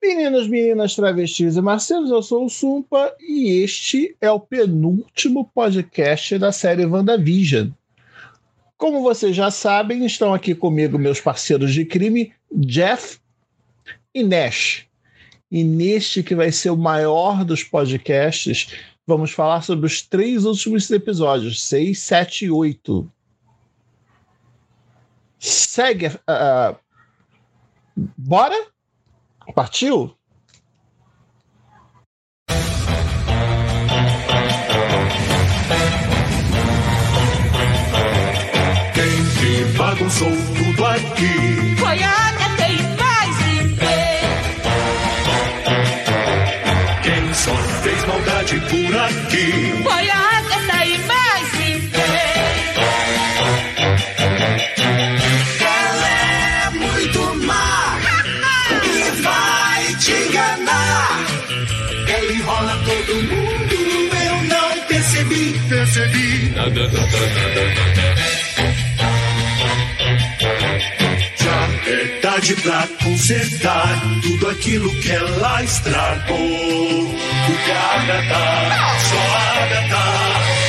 Meninas, meninas, travestis e marcelos, eu sou o Sumpa e este é o penúltimo podcast da série WandaVision. Como vocês já sabem, estão aqui comigo meus parceiros de crime, Jeff e Nash. E neste que vai ser o maior dos podcasts, vamos falar sobre os três últimos episódios, 6, 7 e 8. Segue. Uh, bora? Partiu? Quem que bagunçou tudo aqui? Foi a e mais ninguém. Quem só fez maldade por aqui? Foi Já é tarde pra consertar tudo aquilo que ela estragou. Porque a Agatha, só a Agatha.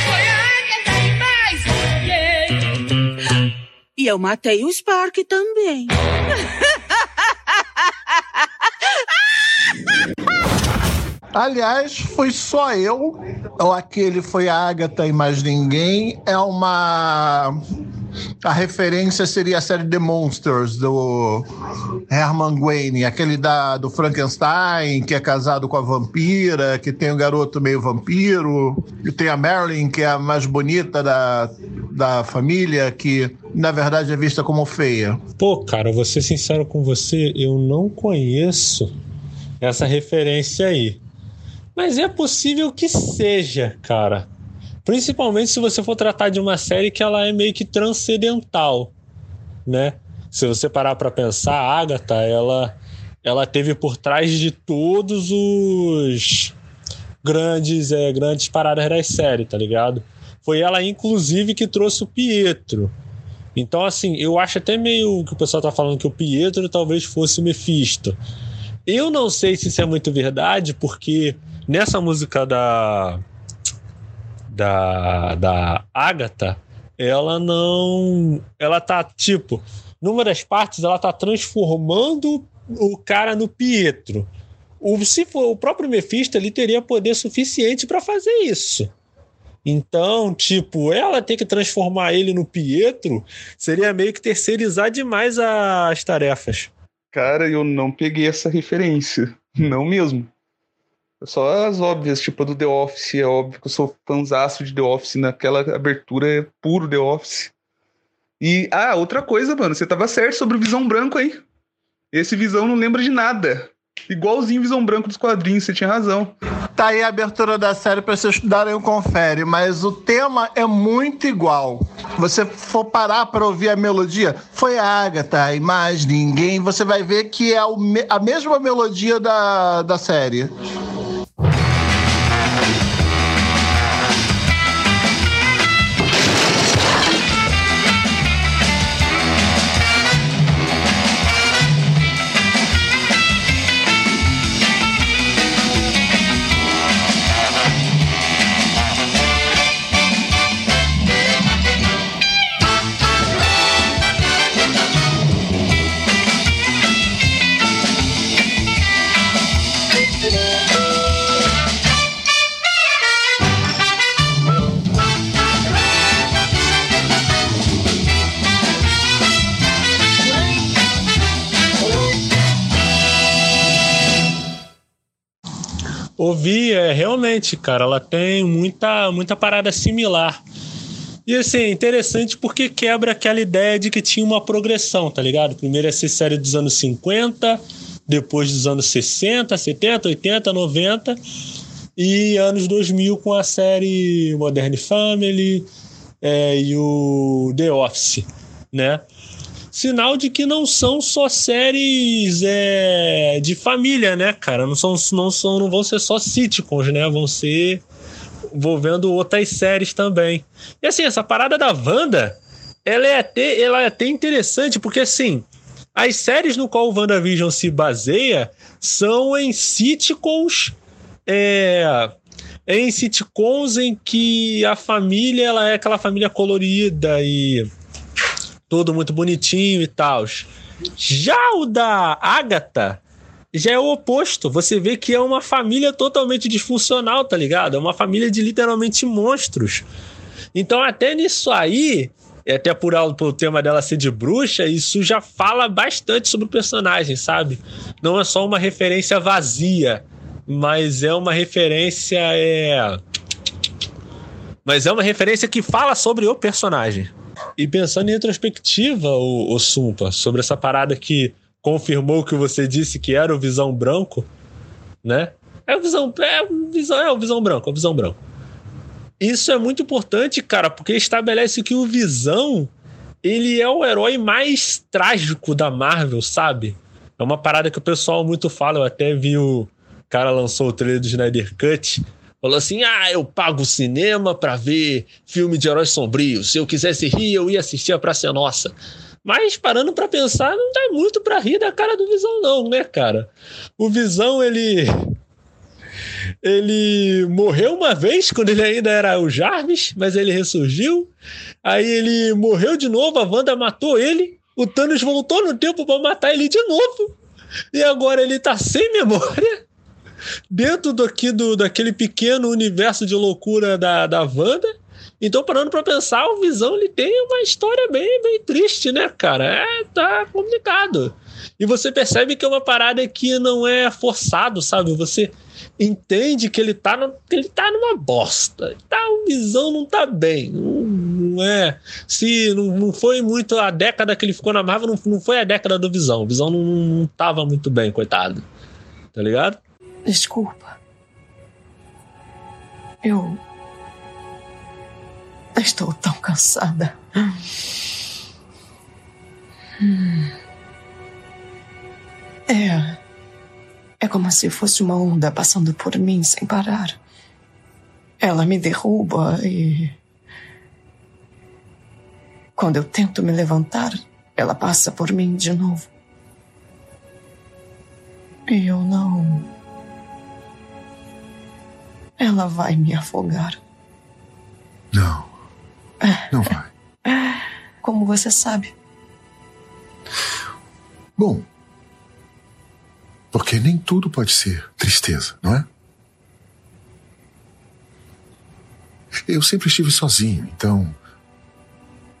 Foi a Agatha e mais ninguém. E eu matei o Spark também. Aliás, foi só eu, ou aquele foi a Agatha e mais ninguém. É uma. A referência seria a série The Monsters, do Herman Wayne, aquele da, do Frankenstein, que é casado com a vampira, que tem o um garoto meio vampiro, e tem a Marilyn, que é a mais bonita da, da família, que na verdade é vista como feia. Pô, cara, vou ser sincero com você, eu não conheço essa referência aí. Mas é possível que seja, cara. Principalmente se você for tratar de uma série que ela é meio que transcendental, né? Se você parar para pensar, a Agatha, ela ela teve por trás de todos os grandes é, grandes paradas da série, tá ligado? Foi ela inclusive que trouxe o Pietro. Então assim, eu acho até meio que o pessoal tá falando que o Pietro talvez fosse o Mephisto. Eu não sei se isso é muito verdade, porque nessa música da da da Agatha, ela não, ela tá tipo, numa das partes ela tá transformando o cara no Pietro. O, se for o próprio Mephisto, ele teria poder suficiente para fazer isso. Então, tipo, ela ter que transformar ele no Pietro seria meio que terceirizar demais as tarefas. Cara, eu não peguei essa referência. Não mesmo. Só as óbvias, tipo a do The Office. É óbvio que eu sou fanzaço de The Office. Naquela abertura é puro The Office. E, ah, outra coisa, mano. Você tava certo sobre o Visão Branco aí. Esse Visão não lembra de nada. Igualzinho Visão Branco dos quadrinhos, você tinha razão. Tá aí a abertura da série para vocês estudarem o confere, mas o tema é muito igual. Você for parar para ouvir a melodia, foi a Agatha e mais ninguém, você vai ver que é a mesma melodia da, da série. Ouvi, é, realmente, cara, ela tem muita, muita parada similar. E assim, é interessante porque quebra aquela ideia de que tinha uma progressão, tá ligado? Primeiro essa série dos anos 50, depois dos anos 60, 70, 80, 90 e anos 2000 com a série Modern Family é, e o The Office, né? Sinal de que não são só séries é, de família, né, cara? Não, são, não, são, não vão ser só sitcoms, né? Vão ser envolvendo outras séries também. E assim, essa parada da Wanda, ela é até, ela é até interessante, porque assim, As séries no qual o WandaVision se baseia são em sitcoms. É, em sitcoms em que a família ela é aquela família colorida e tudo muito bonitinho e tal. Já o da Agatha já é o oposto. Você vê que é uma família totalmente disfuncional, tá ligado? É uma família de literalmente monstros. Então, até nisso aí, até por, por tema dela ser de bruxa, isso já fala bastante sobre o personagem, sabe? Não é só uma referência vazia, mas é uma referência. É... Mas é uma referência que fala sobre o personagem. E pensando em retrospectiva, o, o Sumpa, sobre essa parada que confirmou que você disse que era o Visão Branco, né? É o Visão, é o Visão, é o Visão Branco, é o Visão Branco. Isso é muito importante, cara, porque estabelece que o Visão ele é o herói mais trágico da Marvel, sabe? É uma parada que o pessoal muito fala. Eu até vi o cara lançou o trailer do Snyder Cut. Falou assim: ah, eu pago o cinema pra ver filme de heróis sombrios. Se eu quisesse rir, eu ia assistir a Praça é Nossa. Mas parando para pensar, não dá muito para rir da cara do Visão, não, né, cara? O Visão, ele ele morreu uma vez, quando ele ainda era o Jarvis, mas ele ressurgiu. Aí ele morreu de novo, a Wanda matou ele. O Thanos voltou no tempo para matar ele de novo. E agora ele tá sem memória. Dentro do, aqui, do, daquele pequeno universo de loucura da, da Wanda. Então, parando para pensar, o Visão ele tem uma história bem, bem triste, né, cara? É, tá complicado. E você percebe que é uma parada que não é forçado, sabe? Você entende que ele tá, no, ele tá numa bosta. Tá, o Visão não tá bem. Não, não é. Se não, não, foi muito a década que ele ficou na Marvel, não, não foi a década do Visão. O Visão não, não tava muito bem, coitado. Tá ligado? Desculpa. Eu. Estou tão cansada. É. É como se fosse uma onda passando por mim sem parar. Ela me derruba e. Quando eu tento me levantar, ela passa por mim de novo. E eu não. Ela vai me afogar. Não. Não vai. Como você sabe? Bom, porque nem tudo pode ser tristeza, não é? Eu sempre estive sozinho, então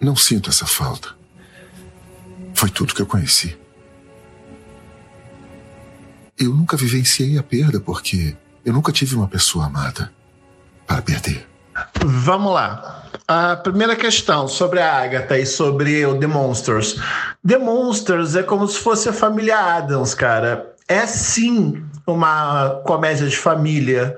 não sinto essa falta. Foi tudo que eu conheci. Eu nunca vivenciei a perda porque eu nunca tive uma pessoa amada para perder. Vamos lá. A primeira questão sobre a Agatha e sobre o The Monsters. The Monsters é como se fosse a família Adams, cara é sim uma comédia de família,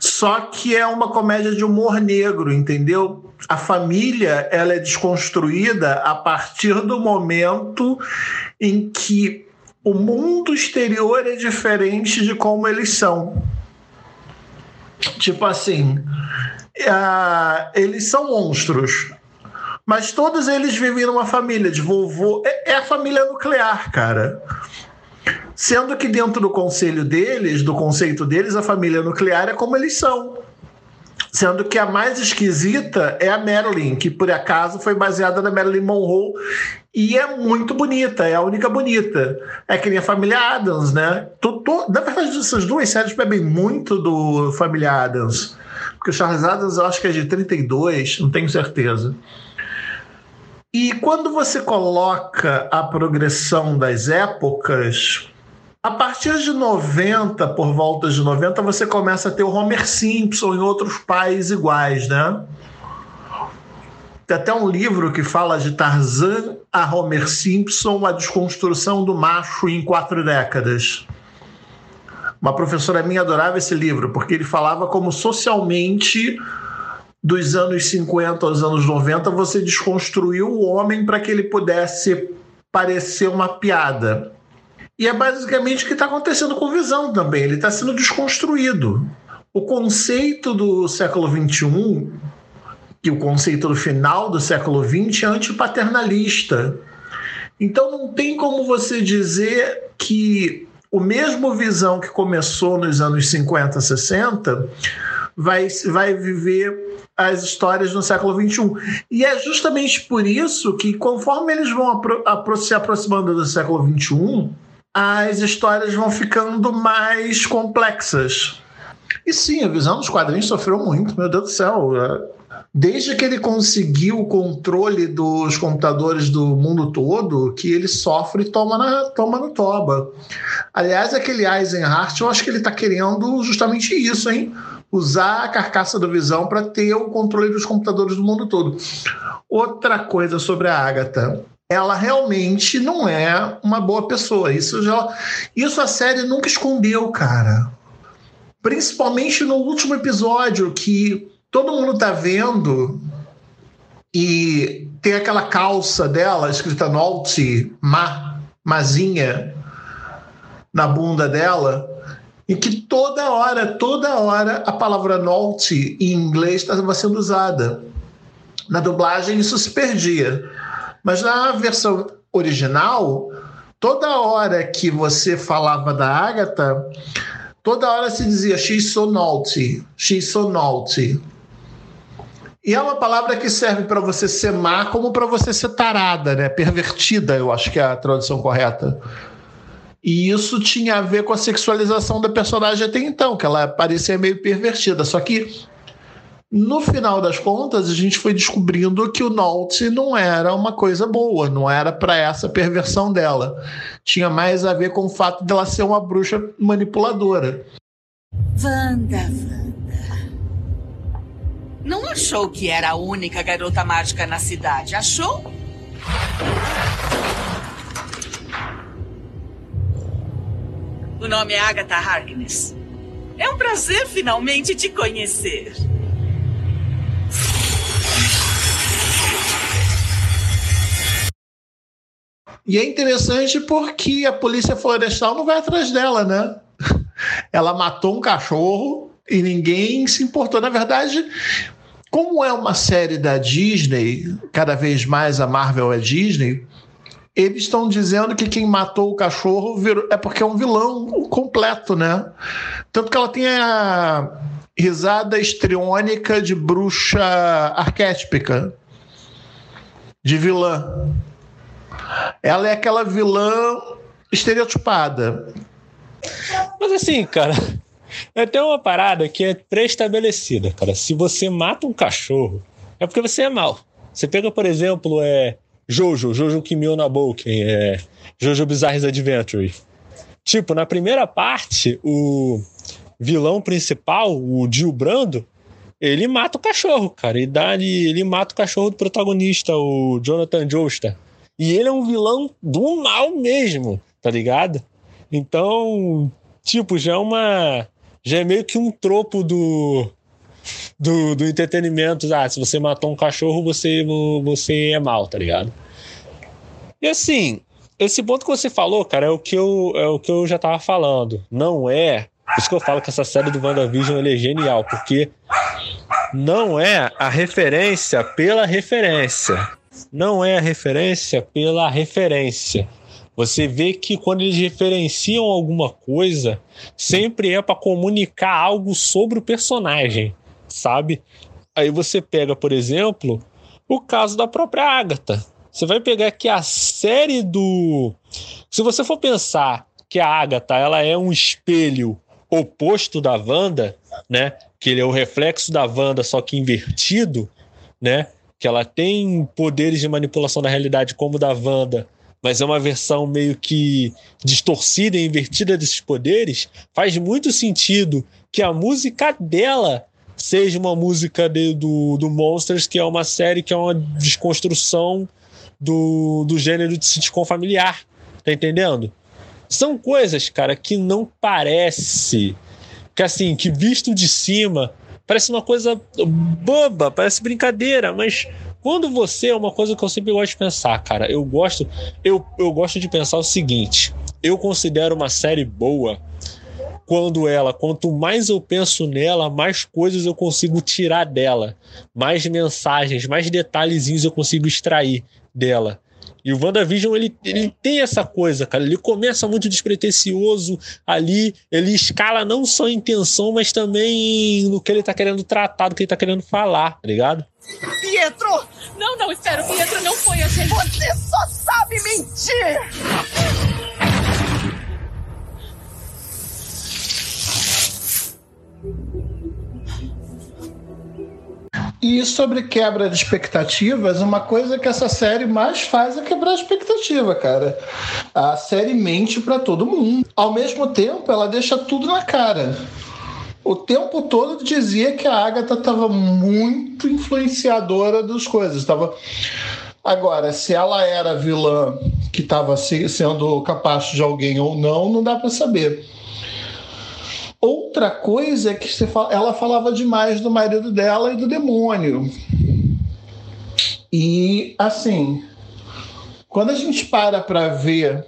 só que é uma comédia de humor negro, entendeu? A família ela é desconstruída a partir do momento em que o mundo exterior é diferente de como eles são. Tipo assim, uh, eles são monstros, mas todos eles vivem numa família de vovô. É, é a família nuclear, cara. Sendo que dentro do conselho deles, do conceito deles, a família nuclear é como eles são. Sendo que a mais esquisita é a Marilyn, que por acaso foi baseada na Marilyn Monroe e é muito bonita, é a única bonita. É que nem a família Adams, né? Tô, tô, na verdade, essas duas séries bebem muito do Família Adams. Porque o Charles Adams eu acho que é de 32, não tenho certeza. E quando você coloca a progressão das épocas, a partir de 90, por volta de 90, você começa a ter o Homer Simpson e outros pais iguais, né? Tem até um livro que fala de Tarzan a Homer Simpson, a desconstrução do macho em quatro décadas. Uma professora minha adorava esse livro, porque ele falava como socialmente dos anos 50 aos anos 90, você desconstruiu o homem para que ele pudesse parecer uma piada. E é basicamente o que está acontecendo com Visão também. Ele está sendo desconstruído. O conceito do século XXI, que o conceito do final do século XX é antipaternalista. Então não tem como você dizer que o mesmo visão que começou nos anos 50, 60 vai, vai viver as histórias no século XXI. E é justamente por isso que, conforme eles vão apro apro se aproximando do século XXI, as histórias vão ficando mais complexas. E sim, a visão dos quadrinhos sofreu muito, meu Deus do céu. Desde que ele conseguiu o controle dos computadores do mundo todo, que ele sofre e toma, na, toma no toba. Aliás, aquele Eisenhart, eu acho que ele está querendo justamente isso, hein? Usar a carcaça do Visão para ter o controle dos computadores do mundo todo. Outra coisa sobre a Agatha ela realmente não é uma boa pessoa. Isso já, isso a série nunca escondeu, cara. Principalmente no último episódio que todo mundo tá vendo e tem aquela calça dela escrita Nolte, ma, mazinha na bunda dela, e que toda hora, toda hora a palavra Nolte em inglês estava sendo usada. Na dublagem isso se perdia. Mas na versão original, toda hora que você falava da Agatha, toda hora se dizia she's so naughty, she's so naughty. E é uma palavra que serve para você ser má como para você ser tarada, né? Pervertida, eu acho que é a tradução correta. E isso tinha a ver com a sexualização da personagem até então, que ela parecia meio pervertida. Só que no final das contas, a gente foi descobrindo que o Nolte não era uma coisa boa, não era para essa perversão dela. Tinha mais a ver com o fato dela ser uma bruxa manipuladora. Wanda, Wanda. Não achou que era a única garota mágica na cidade, achou? O nome é Agatha Harkness. É um prazer finalmente te conhecer. E é interessante porque a polícia florestal não vai atrás dela, né? Ela matou um cachorro e ninguém se importou. Na verdade, como é uma série da Disney, cada vez mais a Marvel é Disney, eles estão dizendo que quem matou o cachorro é porque é um vilão completo, né? Tanto que ela tem a risada estriônica de bruxa arquétipica, de vilã. Ela é aquela vilã estereotipada. Mas assim, cara, é até uma parada que é pré-estabelecida, cara. Se você mata um cachorro, é porque você é mal. Você pega, por exemplo, é Jojo, Jojo Kimio Naboken, é Jojo Bizarre's Adventure. Tipo, na primeira parte, o vilão principal, o Dio Brando, ele mata o cachorro, cara. E dá, ele, ele mata o cachorro do protagonista, o Jonathan Joestar. E ele é um vilão do mal mesmo, tá ligado? Então, tipo, já é uma. Já é meio que um tropo do. Do, do entretenimento. Ah, se você matou um cachorro, você, você é mal, tá ligado? E assim, esse ponto que você falou, cara, é o que eu, é o que eu já tava falando. Não é. Por isso que eu falo que essa série do WandaVision é genial, porque não é a referência pela referência não é a referência pela referência. Você vê que quando eles referenciam alguma coisa, sempre é para comunicar algo sobre o personagem, sabe? Aí você pega, por exemplo, o caso da própria Agatha. Você vai pegar que a série do. Se você for pensar que a Agatha ela é um espelho oposto da Wanda, né? Que ele é o reflexo da Wanda, só que invertido, né? que ela tem poderes de manipulação da realidade como da Wanda, mas é uma versão meio que distorcida e invertida desses poderes, faz muito sentido que a música dela seja uma música de, do, do Monsters, que é uma série que é uma desconstrução do, do gênero de sitcom familiar. Tá entendendo? São coisas, cara, que não parece que assim, que visto de cima Parece uma coisa boba, parece brincadeira, mas quando você é uma coisa que eu sempre gosto de pensar, cara, eu gosto, eu, eu gosto de pensar o seguinte: eu considero uma série boa quando ela, quanto mais eu penso nela, mais coisas eu consigo tirar dela, mais mensagens, mais detalhezinhos eu consigo extrair dela. E o WandaVision, ele, ele tem essa coisa, cara. Ele começa muito despretensioso ali, ele escala não só em tensão, mas também no que ele tá querendo tratar, do que ele tá querendo falar, tá ligado? Pietro! Não, não, espera, Pietro não foi a gente. Você só sabe mentir! E sobre quebra de expectativas, uma coisa que essa série mais faz é quebrar a expectativa, cara. A série mente para todo mundo. Ao mesmo tempo, ela deixa tudo na cara. O tempo todo dizia que a Agatha estava muito influenciadora das coisas. Tava... Agora, se ela era vilã que estava sendo capaz de alguém ou não, não dá para saber. Outra coisa é que ela falava demais do marido dela e do demônio. E, assim, quando a gente para para ver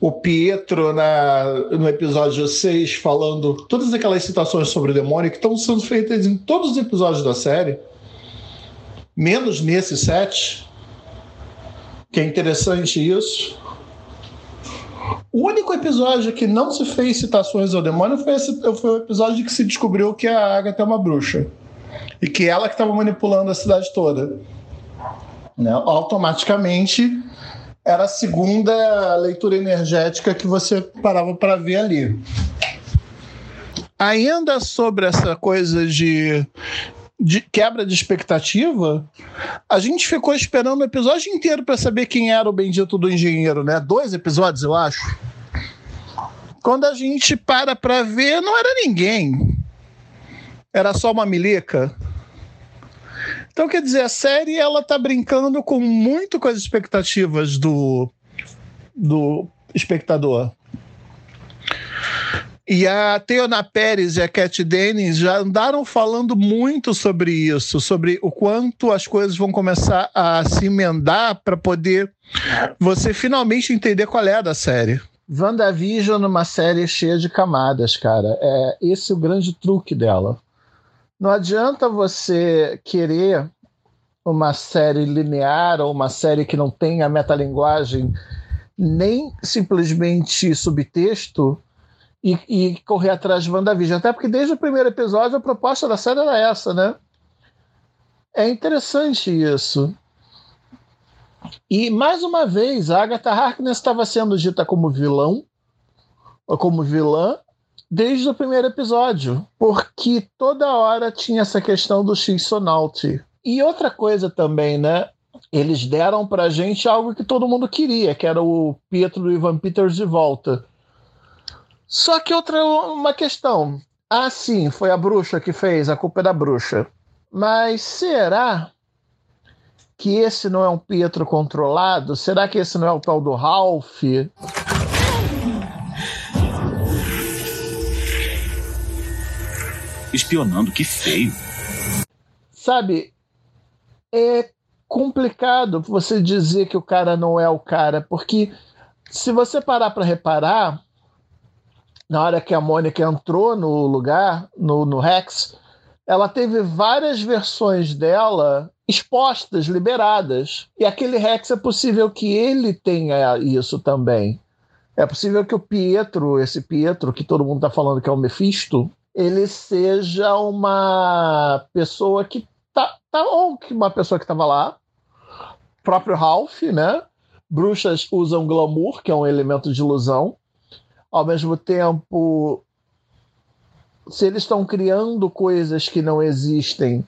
o Pietro na, no episódio 6 falando todas aquelas citações sobre o demônio que estão sendo feitas em todos os episódios da série, menos nesse set, que é interessante isso. O único episódio que não se fez citações ao demônio foi, esse, foi o episódio que se descobriu que a Agatha é uma bruxa. E que ela que estava manipulando a cidade toda. Né? Automaticamente era a segunda leitura energética que você parava para ver ali. Ainda sobre essa coisa de de quebra de expectativa, a gente ficou esperando o episódio inteiro para saber quem era o bendito do engenheiro, né? Dois episódios, eu acho. Quando a gente para para ver, não era ninguém. Era só uma milica. Então, quer dizer, a série ela tá brincando com muito com as expectativas do, do espectador. E a Teona Pérez e a Cat Dennis já andaram falando muito sobre isso, sobre o quanto as coisas vão começar a se emendar para poder você finalmente entender qual é a da série. WandaVision numa série cheia de camadas, cara. É esse é o grande truque dela. Não adianta você querer uma série linear ou uma série que não tenha metalinguagem nem simplesmente subtexto e, e correr atrás de WandaVision. Até porque desde o primeiro episódio a proposta da série era essa, né? É interessante isso. E mais uma vez, a Agatha Harkness estava sendo dita como vilão, ou como vilã, desde o primeiro episódio, porque toda hora tinha essa questão do X-Sonaut. E outra coisa também, né? Eles deram pra gente algo que todo mundo queria, que era o Pietro do Ivan Peters de volta. Só que outra uma questão. Ah, sim, foi a bruxa que fez, a culpa é da bruxa. Mas será que esse não é um Pietro controlado? Será que esse não é o tal do Ralph? Espionando, que feio. Sabe, é complicado você dizer que o cara não é o cara, porque se você parar para reparar, na hora que a Mônica entrou no lugar, no, no Rex, ela teve várias versões dela expostas, liberadas. E aquele Rex é possível que ele tenha isso também. É possível que o Pietro, esse Pietro que todo mundo está falando que é o Mephisto, ele seja uma pessoa que tá, tá ou que uma pessoa que estava lá, próprio Ralph, né? Bruxas usam glamour, que é um elemento de ilusão ao mesmo tempo, se eles estão criando coisas que não existem,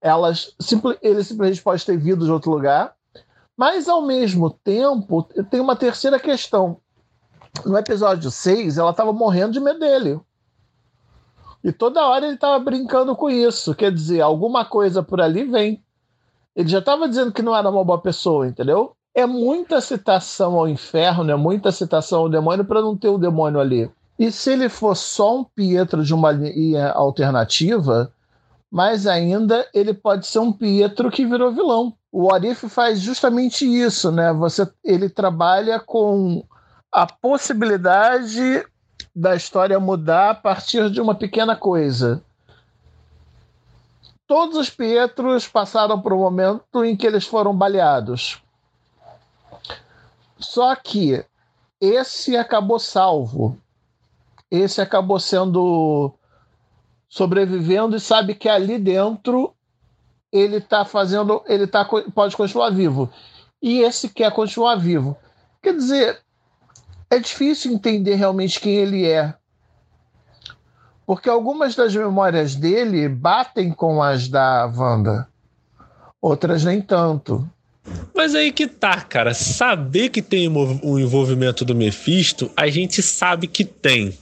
elas ele simplesmente pode ter vindo de outro lugar. Mas, ao mesmo tempo, tem uma terceira questão. No episódio 6, ela estava morrendo de medo dele. E toda hora ele estava brincando com isso. Quer dizer, alguma coisa por ali vem. Ele já estava dizendo que não era uma boa pessoa, entendeu? É muita citação ao inferno, é muita citação ao demônio para não ter o demônio ali. E se ele for só um Pietro de uma linha alternativa, mais ainda ele pode ser um Pietro que virou vilão. O Arif faz justamente isso, né? Você, ele trabalha com a possibilidade da história mudar a partir de uma pequena coisa. Todos os Pietros passaram por um momento em que eles foram baleados Só que esse acabou salvo. Esse acabou sendo sobrevivendo e sabe que ali dentro ele tá fazendo, ele tá pode continuar vivo. E esse quer continuar vivo. Quer dizer, é difícil entender realmente quem ele é. Porque algumas das memórias dele batem com as da Wanda. Outras nem tanto. Mas aí que tá, cara. Saber que tem o envolvimento do Mephisto, a gente sabe que tem.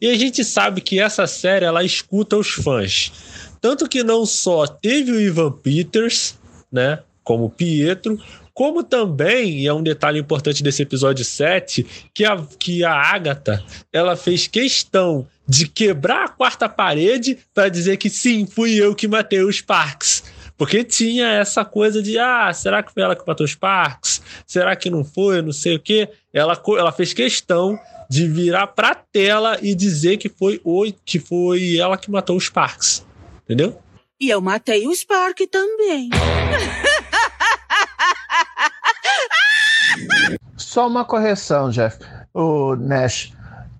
E a gente sabe que essa série ela escuta os fãs. Tanto que não só teve o Ivan Peters, né, como Pietro, como também, e é um detalhe importante desse episódio 7, que a, que a Agatha ela fez questão de quebrar a quarta parede para dizer que sim, fui eu que matei os Sparks. Porque tinha essa coisa de, ah, será que foi ela que matou os Sparks? Será que não foi? Não sei o quê. Ela, ela fez questão de virar pra tela e dizer que foi, o, que foi ela que matou os Sparks. Entendeu? E eu matei o Spark também. Só uma correção, Jeff. O Nash.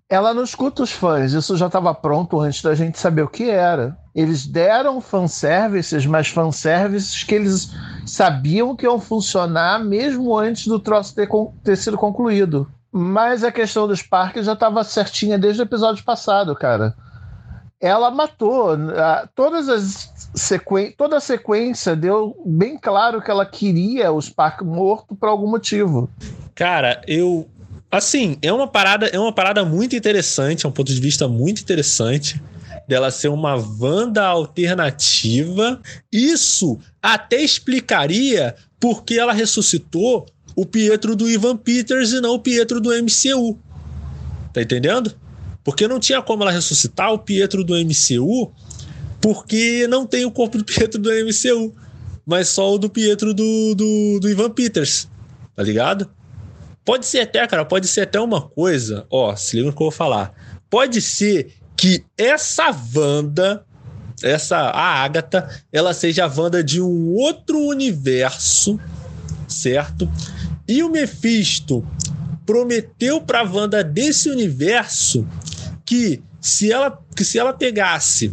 Ela não escuta os fãs, isso já estava pronto antes da gente saber o que era. Eles deram fanservices, mas fanservices que eles sabiam que iam funcionar mesmo antes do troço ter, ter sido concluído. Mas a questão dos parques já estava certinha desde o episódio passado, cara. Ela matou. Todas as toda a sequência deu bem claro que ela queria os parques mortos por algum motivo. Cara, eu Assim, é uma parada, é uma parada muito interessante, é um ponto de vista muito interessante dela ser uma Wanda alternativa. Isso até explicaria por que ela ressuscitou o Pietro do Ivan Peters e não o Pietro do MCU. Tá entendendo? Porque não tinha como ela ressuscitar o Pietro do MCU, porque não tem o corpo do Pietro do MCU, mas só o do Pietro do, do, do Ivan Peters. Tá ligado? Pode ser até, cara, pode ser até uma coisa, ó, se liga no que eu vou falar. Pode ser que essa Wanda, essa a Agatha, ela seja a Wanda de um outro universo, certo? E o Mephisto prometeu pra Wanda desse universo que se ela que se ela pegasse,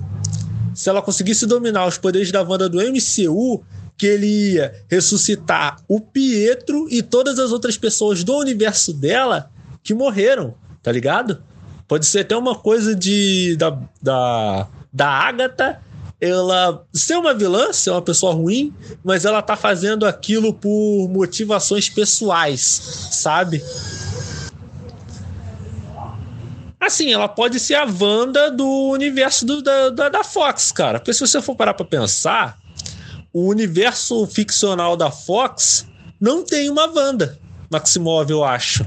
se ela conseguisse dominar os poderes da Wanda do MCU, que ele ia ressuscitar o Pietro e todas as outras pessoas do universo dela que morreram, tá ligado? Pode ser até uma coisa de da, da, da Agatha ela ser uma vilã, ser uma pessoa ruim, mas ela tá fazendo aquilo por motivações pessoais, sabe? Assim, ela pode ser a Wanda do universo do, da, da, da Fox, cara. Porque se você for parar pra pensar, o universo ficcional da Fox não tem uma Wanda Maximov, eu acho.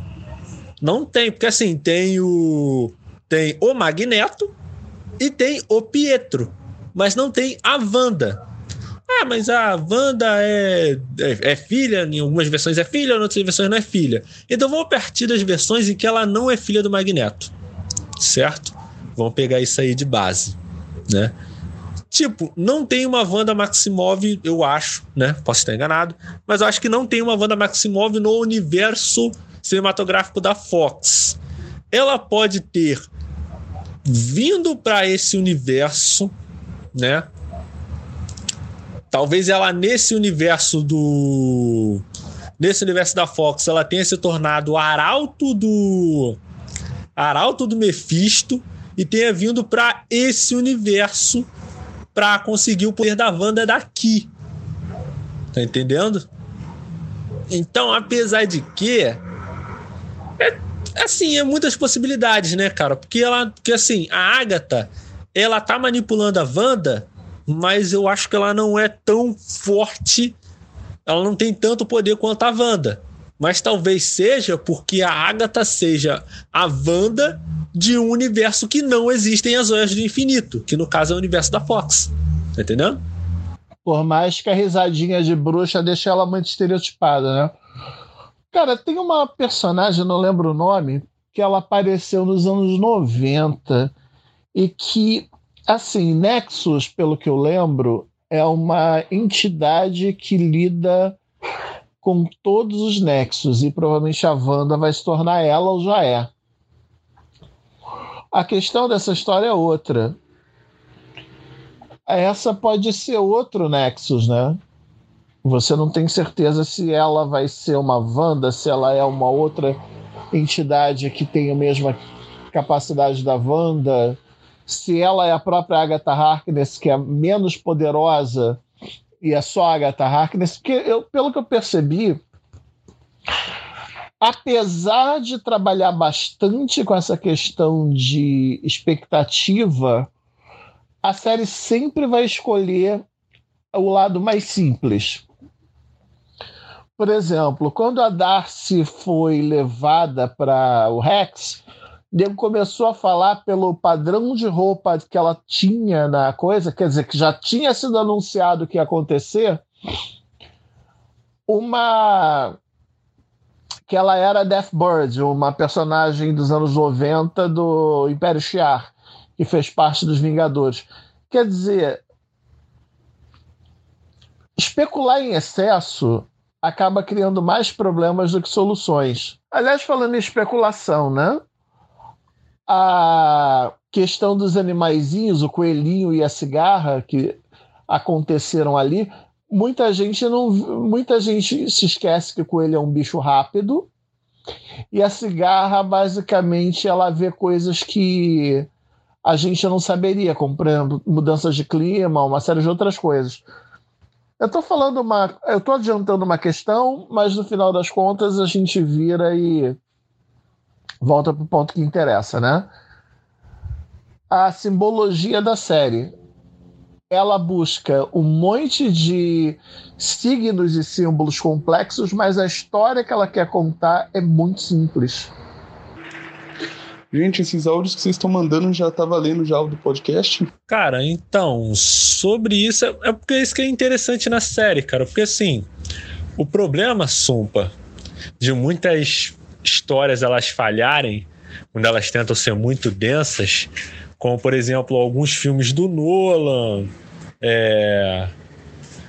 Não tem, porque assim, tem o tem o Magneto e tem o Pietro, mas não tem a Wanda. Ah, mas a Wanda é, é, é, filha, em algumas versões é filha, em outras versões não é filha. Então vamos partir das versões em que ela não é filha do Magneto. Certo? Vamos pegar isso aí de base, né? Tipo, não tem uma Wanda Maximov, eu acho, né? Posso estar enganado, mas eu acho que não tem uma Wanda Maximov no universo cinematográfico da Fox. Ela pode ter vindo para esse universo, né? Talvez ela nesse universo do nesse universo da Fox, ela tenha se tornado arauto do arauto do Mephisto e tenha vindo para esse universo para conseguir o poder da Wanda daqui. Tá entendendo? Então, apesar de que é, assim, é muitas possibilidades, né, cara? Porque ela, porque assim, a Agatha, ela tá manipulando a Wanda, mas eu acho que ela não é tão forte, ela não tem tanto poder quanto a Wanda. Mas talvez seja porque a Agatha seja a Wanda de um universo que não existem as Joias do Infinito, que no caso é o universo da Fox. Tá entendendo? Por mais que a risadinha de bruxa deixe ela muito estereotipada, né? Cara, tem uma personagem, não lembro o nome, que ela apareceu nos anos 90 e que, assim, Nexus, pelo que eu lembro, é uma entidade que lida com todos os nexos e provavelmente a Wanda vai se tornar ela ou já é. A questão dessa história é outra. Essa pode ser outro Nexus, né? Você não tem certeza se ela vai ser uma Wanda, se ela é uma outra entidade que tem a mesma capacidade da Wanda, se ela é a própria Agatha Harkness, que é menos poderosa e é só a Agatha Harkness, porque eu, pelo que eu percebi, apesar de trabalhar bastante com essa questão de expectativa, a série sempre vai escolher o lado mais simples. Por exemplo, quando a Darcy foi levada para o Rex, Nego começou a falar pelo padrão de roupa que ela tinha na coisa, quer dizer, que já tinha sido anunciado que ia acontecer, uma que ela era Deathbird, uma personagem dos anos 90 do Império Shi'ar, que fez parte dos Vingadores. Quer dizer, especular em excesso acaba criando mais problemas do que soluções. Aliás, falando em especulação, né? A questão dos animaizinhos, o coelhinho e a cigarra que aconteceram ali, muita gente não, muita gente se esquece que o coelho é um bicho rápido e a cigarra basicamente ela vê coisas que a gente não saberia, exemplo, mudanças de clima, uma série de outras coisas. Eu estou falando uma, eu estou adiantando uma questão, mas no final das contas a gente vira e volta para o ponto que interessa, né? A simbologia da série ela busca um monte de signos e símbolos complexos, mas a história que ela quer contar é muito simples. Gente, esses áudios que vocês estão mandando já tá valendo já o do podcast? Cara, então, sobre isso, é, é porque isso que é interessante na série, cara. Porque assim, o problema, Sumpa, de muitas histórias elas falharem, quando elas tentam ser muito densas, como por exemplo alguns filmes do Nolan, é...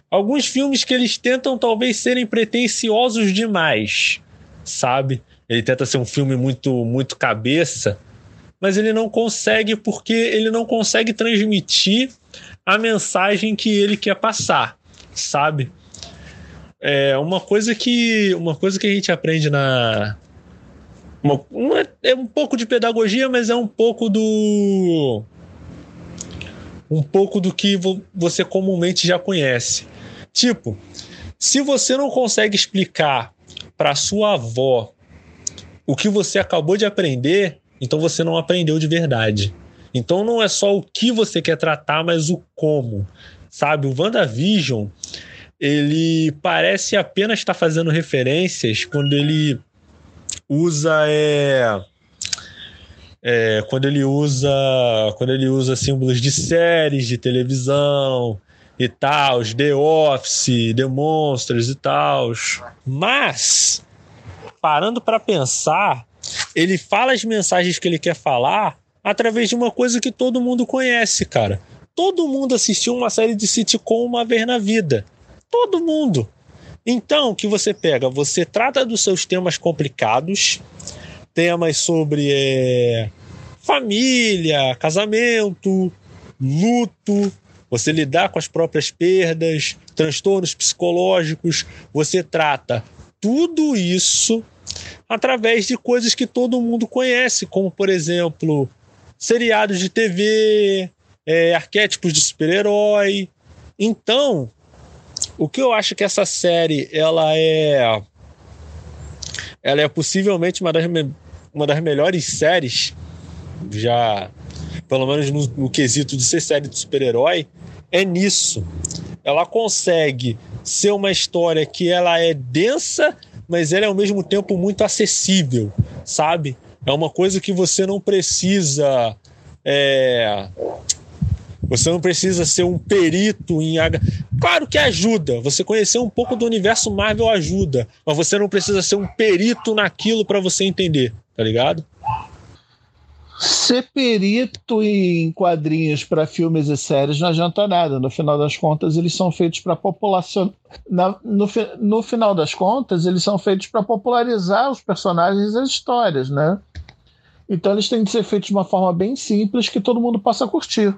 alguns filmes que eles tentam talvez serem pretensiosos demais, sabe? Ele tenta ser um filme muito muito cabeça, mas ele não consegue porque ele não consegue transmitir a mensagem que ele quer passar, sabe? É uma coisa que uma coisa que a gente aprende na uma, é, é um pouco de pedagogia, mas é um pouco do. Um pouco do que você comumente já conhece. Tipo, se você não consegue explicar para sua avó o que você acabou de aprender, então você não aprendeu de verdade. Então não é só o que você quer tratar, mas o como. Sabe, o WandaVision, ele parece apenas estar fazendo referências quando ele usa é, é, quando ele usa quando ele usa símbolos de séries de televisão e tal, The Office, The Monsters e tal. Mas parando para pensar, ele fala as mensagens que ele quer falar através de uma coisa que todo mundo conhece, cara. Todo mundo assistiu uma série de sitcom uma vez na vida. Todo mundo. Então, o que você pega? Você trata dos seus temas complicados, temas sobre é, família, casamento, luto, você lidar com as próprias perdas, transtornos psicológicos, você trata tudo isso através de coisas que todo mundo conhece, como por exemplo, seriados de TV, é, arquétipos de super-herói. Então, o que eu acho que essa série ela é ela é possivelmente uma das, uma das melhores séries já pelo menos no, no quesito de ser série de super-herói é nisso. Ela consegue ser uma história que ela é densa mas ela é ao mesmo tempo muito acessível sabe? É uma coisa que você não precisa é, você não precisa ser um perito em. Claro que ajuda. Você conhecer um pouco do universo Marvel ajuda. Mas você não precisa ser um perito naquilo para você entender, tá ligado? Ser perito em quadrinhos para filmes e séries não adianta nada. No final das contas, eles são feitos para população. Na, no, no final das contas, eles são feitos para popularizar os personagens e as histórias, né? Então eles têm de ser feitos de uma forma bem simples que todo mundo possa curtir.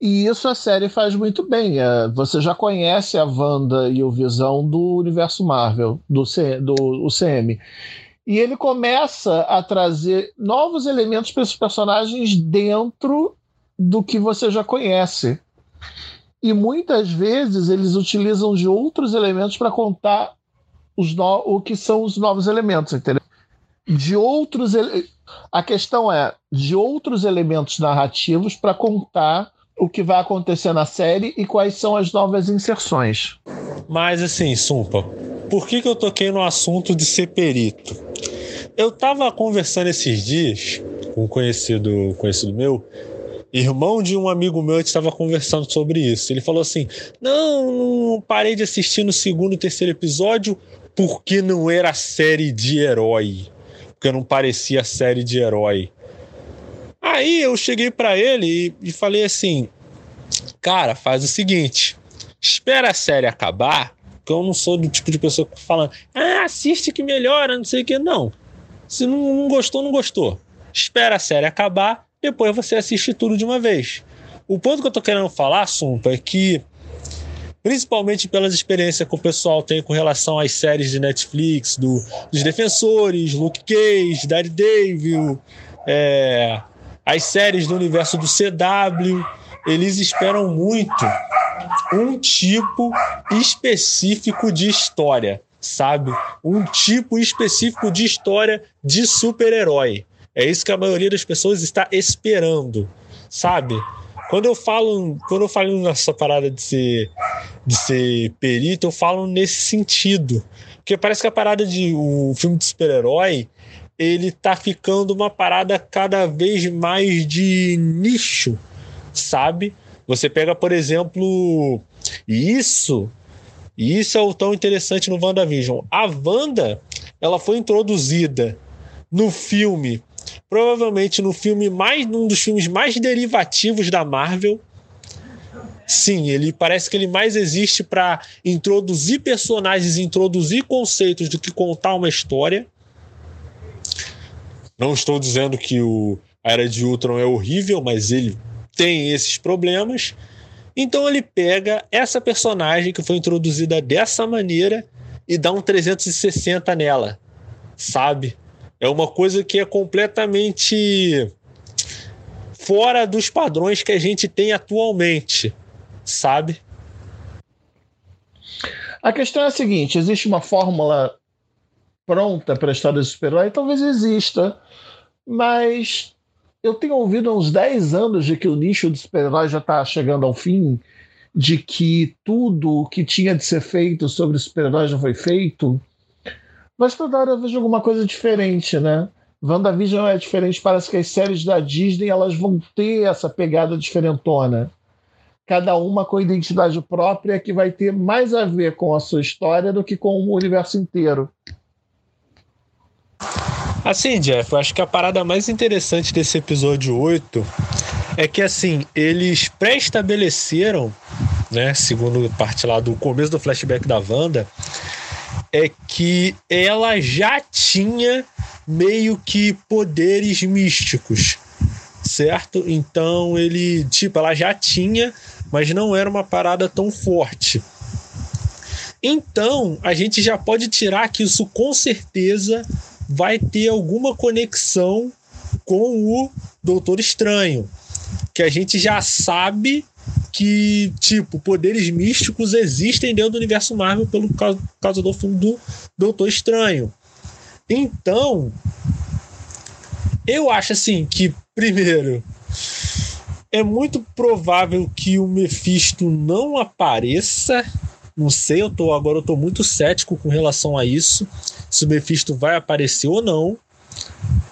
E isso a série faz muito bem. É, você já conhece a Wanda e o Visão do universo Marvel, do, C, do UCM. E ele começa a trazer novos elementos para esses personagens dentro do que você já conhece. E muitas vezes eles utilizam de outros elementos para contar os no... o que são os novos elementos, entendeu? De outros. Ele... A questão é de outros elementos narrativos para contar o que vai acontecer na série e quais são as novas inserções. Mas assim, Sumpa, por que, que eu toquei no assunto de ser perito? Eu tava conversando esses dias com um conhecido, conhecido meu, irmão de um amigo meu, estava conversando sobre isso. Ele falou assim: não, não parei de assistir no segundo e terceiro episódio porque não era série de herói. Porque não parecia série de herói. Aí eu cheguei para ele e, e falei assim: cara, faz o seguinte, espera a série acabar, que eu não sou do tipo de pessoa que fala, ah, assiste que melhora, não sei o que. Não. Se não, não gostou, não gostou. Espera a série acabar, depois você assiste tudo de uma vez. O ponto que eu tô querendo falar, Sumpa, é que, principalmente pelas experiências que o pessoal tem com relação às séries de Netflix, do, dos Defensores, Luke Cage, Daredevil, é, as séries do universo do CW, eles esperam muito um tipo específico de história, sabe? Um tipo específico de história de super-herói. É isso que a maioria das pessoas está esperando, sabe? Quando eu falo, quando eu falo nessa parada de ser, de ser perito, eu falo nesse sentido. Porque parece que a parada de um filme de super-herói ele tá ficando uma parada cada vez mais de nicho, sabe? Você pega, por exemplo, isso, isso é o tão interessante no WandaVision. A Wanda, ela foi introduzida no filme, provavelmente no filme mais, num dos filmes mais derivativos da Marvel. Sim, ele parece que ele mais existe para introduzir personagens, introduzir conceitos do que contar uma história. Não estou dizendo que o a Era de Ultron é horrível, mas ele tem esses problemas. Então ele pega essa personagem que foi introduzida dessa maneira e dá um 360 nela, sabe? É uma coisa que é completamente fora dos padrões que a gente tem atualmente, sabe? A questão é a seguinte: existe uma fórmula pronta para a história do super-herói? Talvez exista, mas eu tenho ouvido há uns 10 anos de que o nicho do super-herói já está chegando ao fim, de que tudo o que tinha de ser feito sobre o super-herói já foi feito. Mas toda hora eu vejo alguma coisa diferente, né? WandaVision é diferente, parece que as séries da Disney elas vão ter essa pegada diferentona. Cada uma com identidade própria que vai ter mais a ver com a sua história do que com o universo inteiro. Assim, Jeff, eu acho que a parada mais interessante desse episódio 8 é que, assim, eles pré-estabeleceram, né, segundo parte lá do começo do flashback da Wanda, é que ela já tinha meio que poderes místicos, certo? Então ele, tipo, ela já tinha, mas não era uma parada tão forte. Então, a gente já pode tirar que isso com certeza vai ter alguma conexão com o Doutor Estranho, que a gente já sabe que, tipo, poderes místicos existem dentro do universo Marvel pelo causa do filme do Doutor Estranho. Então, eu acho assim que, primeiro, é muito provável que o Mephisto não apareça não sei, eu tô agora eu tô muito cético com relação a isso, se o Mephisto vai aparecer ou não,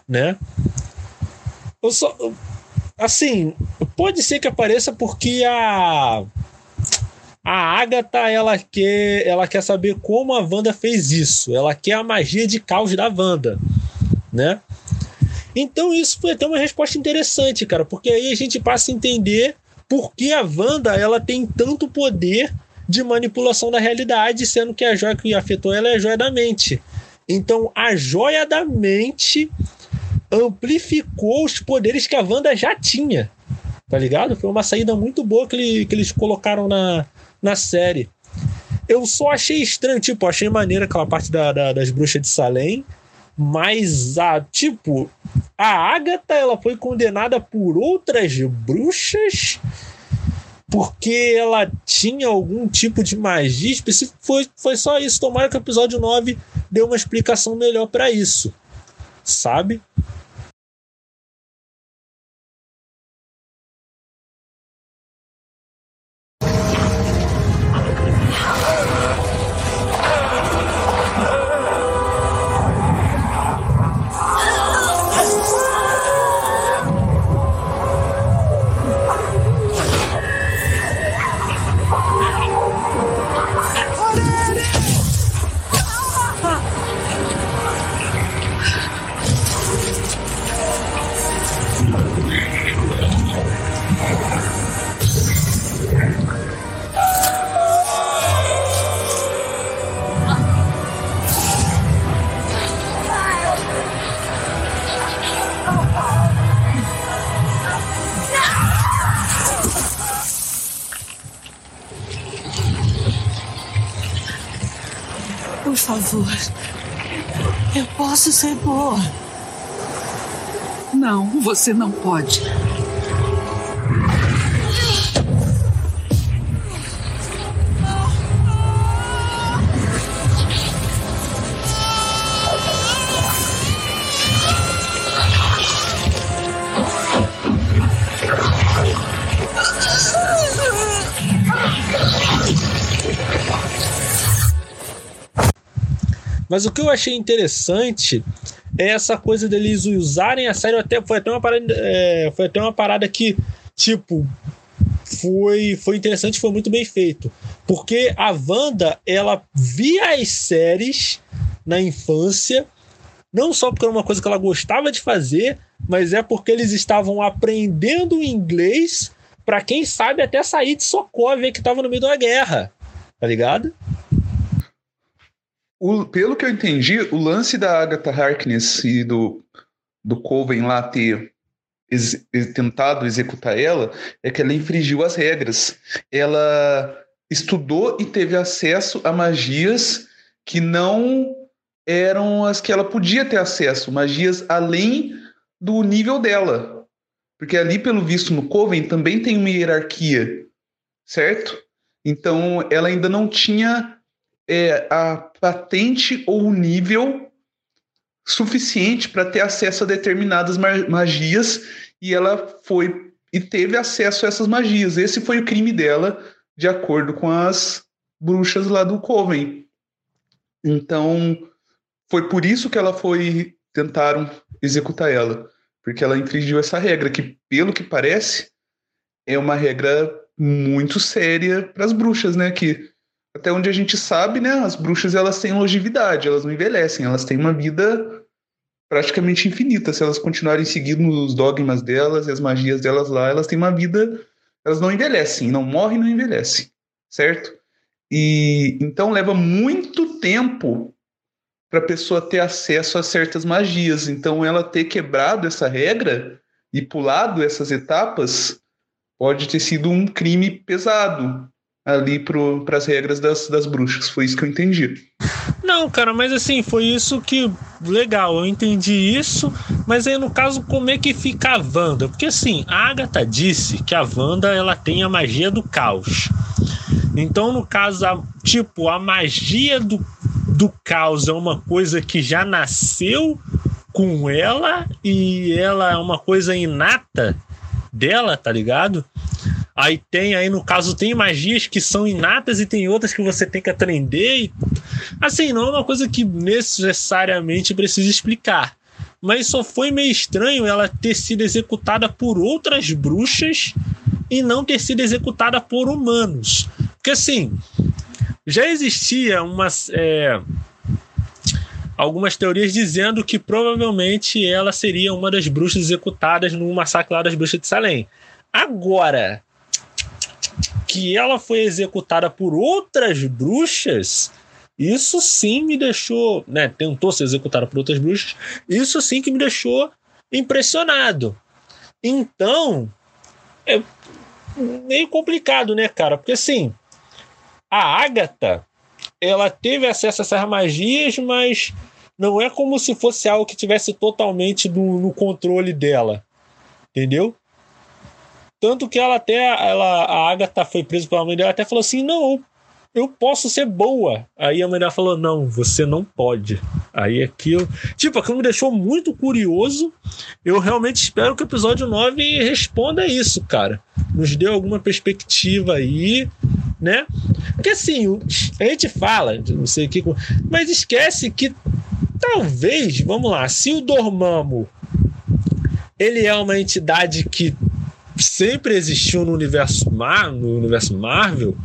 né? Eu só assim, pode ser que apareça porque a a Agatha, ela quer, ela quer saber como a Wanda fez isso. Ela quer a magia de caos da Wanda, né? Então isso foi até uma resposta interessante, cara, porque aí a gente passa a entender por que a Wanda ela tem tanto poder de manipulação da realidade, sendo que a joia que afetou ela é a joia da mente. Então a joia da mente amplificou os poderes que a Wanda já tinha. Tá ligado? Foi uma saída muito boa que, ele, que eles colocaram na, na série. Eu só achei estranho, tipo, achei maneira aquela parte da, da, das bruxas de Salem, mas a, tipo, a Agatha ela foi condenada por outras bruxas porque ela tinha algum tipo de magia específica. Foi, foi só isso. Tomara que o episódio 9 dê uma explicação melhor para isso. Sabe? Você não pode. Mas o que eu achei interessante essa coisa deles usarem a série. Até, foi, até uma parada, é, foi até uma parada que, tipo, foi, foi interessante, foi muito bem feito. Porque a Wanda, ela via as séries na infância, não só porque era uma coisa que ela gostava de fazer, mas é porque eles estavam aprendendo inglês para quem sabe até sair de Sokovia que estava no meio da guerra. Tá ligado? O, pelo que eu entendi, o lance da Agatha Harkness e do, do Coven lá ter ex, tentado executar ela é que ela infringiu as regras. Ela estudou e teve acesso a magias que não eram as que ela podia ter acesso, magias além do nível dela. Porque ali, pelo visto, no Coven também tem uma hierarquia, certo? Então ela ainda não tinha é, a patente ou o nível suficiente para ter acesso a determinadas magias e ela foi e teve acesso a essas magias. Esse foi o crime dela, de acordo com as bruxas lá do Coven. Então, foi por isso que ela foi tentaram executar ela, porque ela infringiu essa regra que, pelo que parece, é uma regra muito séria para as bruxas, né, que até onde a gente sabe, né, as bruxas elas têm longevidade, elas não envelhecem, elas têm uma vida praticamente infinita. Se elas continuarem seguindo os dogmas delas e as magias delas lá, elas têm uma vida, elas não envelhecem, não morrem, não envelhecem, certo? E então leva muito tempo para a pessoa ter acesso a certas magias. Então ela ter quebrado essa regra e pulado essas etapas pode ter sido um crime pesado, ali para as regras das, das bruxas. Foi isso que eu entendi. Não, cara, mas assim, foi isso que. Legal, eu entendi isso, mas aí no caso, como é que fica a Wanda? Porque assim, a Agatha disse que a Wanda ela tem a magia do caos. Então, no caso, a, tipo, a magia do, do caos é uma coisa que já nasceu com ela e ela é uma coisa inata dela, tá ligado? Aí tem, aí no caso, tem magias que são inatas e tem outras que você tem que aprender. E... Assim, não é uma coisa que necessariamente precisa explicar. Mas só foi meio estranho ela ter sido executada por outras bruxas e não ter sido executada por humanos. Porque assim, já existia uma. É, algumas teorias dizendo que provavelmente ela seria uma das bruxas executadas no massacre lá das bruxas de Salem. Agora, que ela foi executada por outras bruxas, isso sim me deixou, né, tentou ser executada por outras bruxas, isso sim que me deixou impressionado. Então, é meio complicado, né, cara? Porque assim, a Agatha, ela teve acesso a essas magias, mas não é como se fosse algo que tivesse totalmente no, no controle dela. Entendeu? Tanto que ela até, ela, a Agatha foi presa pela mãe dela, até falou assim: não, eu posso ser boa. Aí a mulher falou: não, você não pode. Aí aquilo. Tipo, aquilo me deixou muito curioso. Eu realmente espero que o episódio 9 responda isso, cara. Nos dê alguma perspectiva aí, né? Porque assim, a gente fala, não sei o que, mas esquece que talvez, vamos lá, se o Dormammu ele é uma entidade que sempre existiu no universo, Mar, no universo Marvel,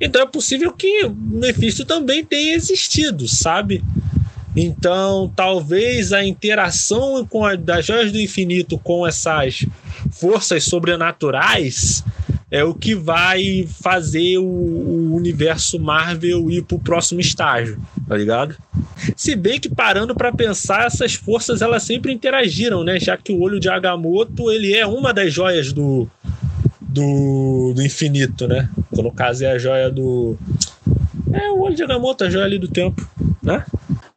então é possível que o Mephisto também tenha existido, sabe? Então, talvez a interação com a, das Joias do Infinito com essas forças sobrenaturais é o que vai fazer o, o universo Marvel ir para o próximo estágio, tá ligado? Se bem que parando para pensar, essas forças elas sempre interagiram, né? Já que o olho de Agamotto ele é uma das joias do, do, do infinito, né? Então, no caso é a joia do é o olho de Agamotto, a joia ali do tempo, né?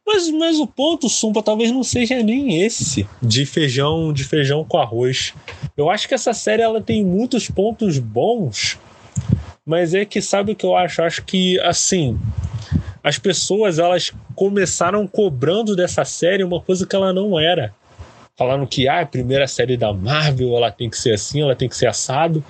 Mas, mas o ponto, Sumpa, talvez não seja nem esse de feijão, de feijão com arroz. Eu acho que essa série ela tem muitos pontos bons, mas é que sabe o que eu acho? Eu acho que assim, as pessoas elas começaram cobrando dessa série uma coisa que ela não era. Falando que ah, a primeira série da Marvel, ela tem que ser assim, ela tem que ser assado.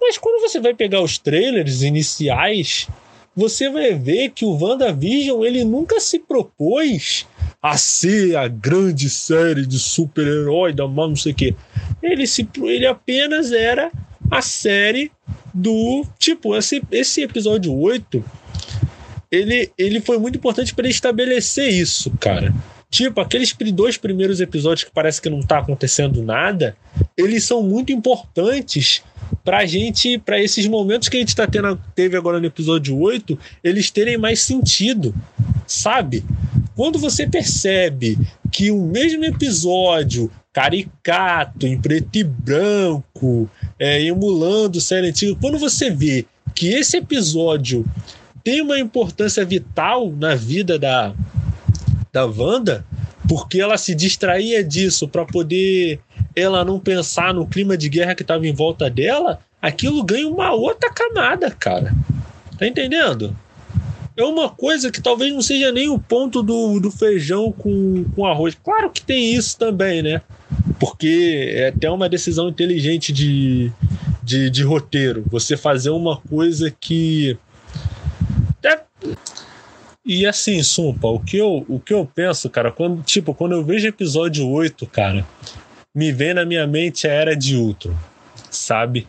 Mas quando você vai pegar os trailers iniciais, você vai ver que o WandaVision ele nunca se propôs a ser a grande série de super-herói da não sei o quê. Ele, se, ele apenas era a série do. Tipo, esse, esse episódio 8 ele, ele foi muito importante para estabelecer isso, cara. Tipo, aqueles dois primeiros episódios que parece que não tá acontecendo nada, eles são muito importantes pra gente, para esses momentos que a gente tá tendo, teve agora no episódio 8, eles terem mais sentido, sabe? Quando você percebe que o mesmo episódio, caricato, em preto e branco, é, emulando série antiga, quando você vê que esse episódio tem uma importância vital na vida da, da Wanda, porque ela se distraía disso para poder ela não pensar no clima de guerra que estava em volta dela, aquilo ganha uma outra camada, cara. Tá entendendo? É uma coisa que talvez não seja nem o ponto do, do feijão com, com arroz. Claro que tem isso também, né? Porque é até uma decisão inteligente de, de, de roteiro. Você fazer uma coisa que. É... E assim, Sumpa, o que, eu, o que eu penso, cara, quando, tipo, quando eu vejo episódio 8, cara, me vem na minha mente a era de Ultron, sabe?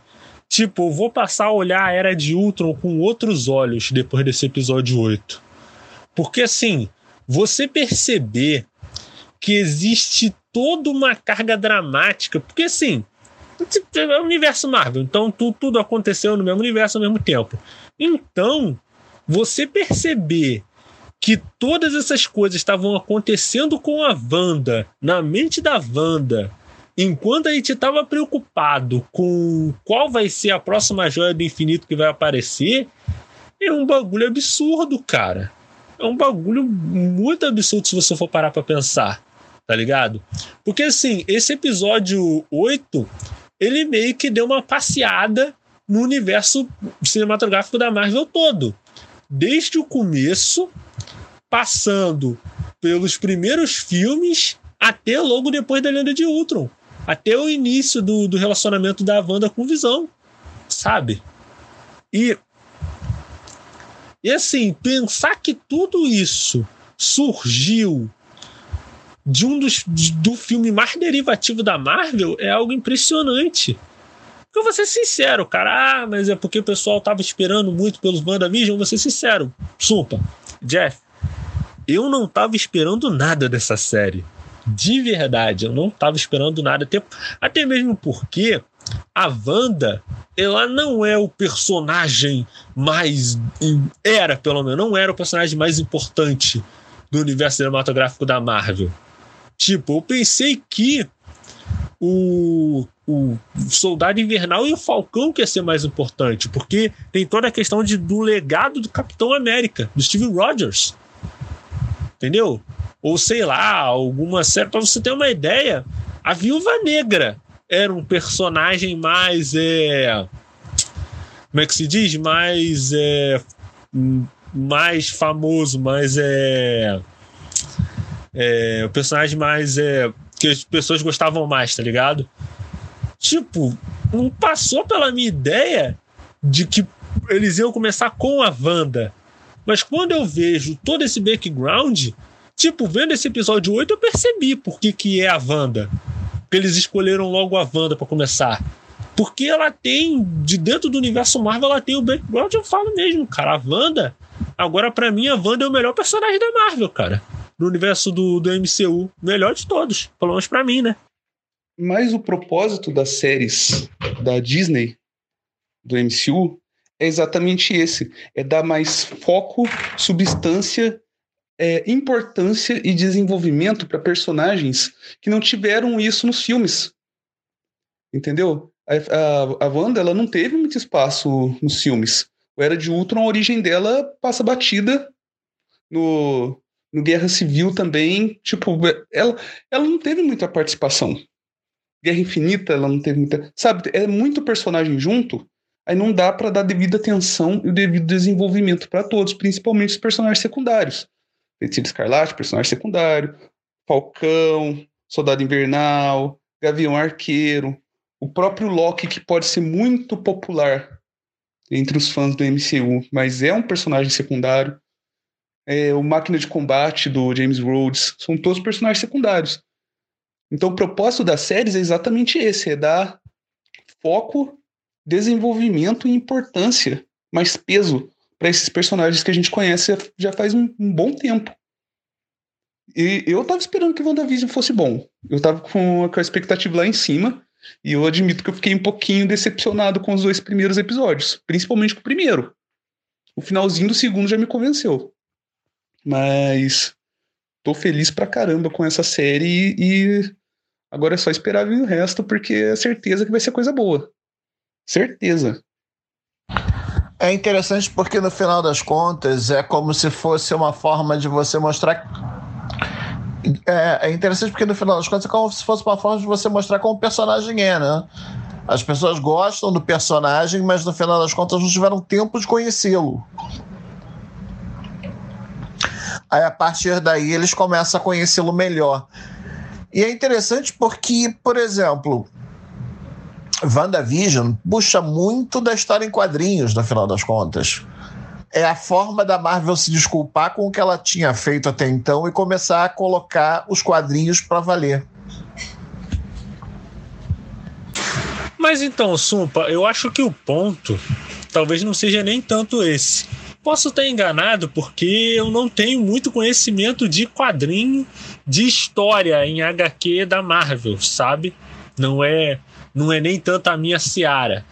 Tipo, vou passar a olhar a Era de Ultron com outros olhos depois desse episódio 8. Porque assim, você perceber que existe toda uma carga dramática, porque assim, é o universo Marvel, então tu, tudo aconteceu no mesmo universo ao mesmo tempo. Então, você perceber que todas essas coisas estavam acontecendo com a Wanda, na mente da Wanda, enquanto a gente estava preocupado com qual vai ser a próxima joia do infinito que vai aparecer, é um bagulho absurdo, cara. É um bagulho muito absurdo se você for parar para pensar, tá ligado? Porque assim, esse episódio 8, ele meio que deu uma passeada no universo cinematográfico da Marvel todo. Desde o começo, passando pelos primeiros filmes até logo depois da Lenda de Ultron até o início do, do relacionamento da Wanda com Visão, sabe? E, e assim, pensar que tudo isso surgiu de um dos do filme mais derivativo da Marvel é algo impressionante. Eu vou ser sincero, cara. Ah, mas é porque o pessoal tava esperando muito pelos WandaVision. Vou ser sincero. Supa, Jeff, eu não tava esperando nada dessa série. De verdade, eu não tava esperando nada. Até, até mesmo porque a Wanda, ela não é o personagem mais. Era, pelo menos, não era o personagem mais importante do universo cinematográfico da Marvel. Tipo, eu pensei que o, o Soldado Invernal e o Falcão que ia ser mais importante, porque tem toda a questão de, do legado do Capitão América, do Steve Rogers. Entendeu? Ou sei lá, alguma série. Pra você ter uma ideia, a Viúva Negra era um personagem mais. É, como é que se diz? Mais. É, mais famoso, mais. É, é, o personagem mais. É, que as pessoas gostavam mais, tá ligado? Tipo, não passou pela minha ideia de que eles iam começar com a Wanda. Mas quando eu vejo todo esse background, tipo, vendo esse episódio 8, eu percebi por que, que é a Wanda. Porque eles escolheram logo a Wanda para começar. Porque ela tem, de dentro do universo Marvel, ela tem o background, eu falo mesmo, cara. A Wanda, agora para mim, a Wanda é o melhor personagem da Marvel, cara. No universo do, do MCU. Melhor de todos. Pelo menos pra mim, né? Mas o propósito das séries da Disney, do MCU, é exatamente esse: é dar mais foco, substância, é, importância e desenvolvimento para personagens que não tiveram isso nos filmes. Entendeu? A, a, a Wanda ela não teve muito espaço nos filmes. O Era de Ultron, a origem dela passa batida no, no Guerra Civil também. Tipo, ela, ela não teve muita participação. Guerra Infinita, ela não teve muita. Sabe, é muito personagem junto, aí não dá para dar devida atenção e o devido desenvolvimento para todos, principalmente os personagens secundários. Feiticeiro Escarlate, personagem secundário, Falcão, Soldado Invernal, Gavião Arqueiro, o próprio Loki, que pode ser muito popular entre os fãs do MCU, mas é um personagem secundário. É, o Máquina de Combate do James Rhodes, são todos personagens secundários. Então, o propósito das séries é exatamente esse: é dar foco, desenvolvimento e importância, mais peso para esses personagens que a gente conhece já faz um, um bom tempo. E eu tava esperando que WandaVision fosse bom. Eu tava com, com a expectativa lá em cima. E eu admito que eu fiquei um pouquinho decepcionado com os dois primeiros episódios. Principalmente com o primeiro. O finalzinho do segundo já me convenceu. Mas tô feliz pra caramba com essa série e Agora é só esperar vir o resto, porque é certeza que vai ser coisa boa. Certeza. É interessante porque no final das contas é como se fosse uma forma de você mostrar. É, é interessante porque no final das contas é como se fosse uma forma de você mostrar como o personagem é, né? As pessoas gostam do personagem, mas no final das contas não tiveram tempo de conhecê-lo. Aí a partir daí eles começam a conhecê-lo melhor. E é interessante porque, por exemplo, WandaVision puxa muito da história em quadrinhos, no final das contas. É a forma da Marvel se desculpar com o que ela tinha feito até então e começar a colocar os quadrinhos para valer. Mas então, Sumpa, eu acho que o ponto talvez não seja nem tanto esse. Posso estar enganado porque eu não tenho muito conhecimento de quadrinho de história em HQ da Marvel, sabe? Não é, não é nem tanto a minha seara.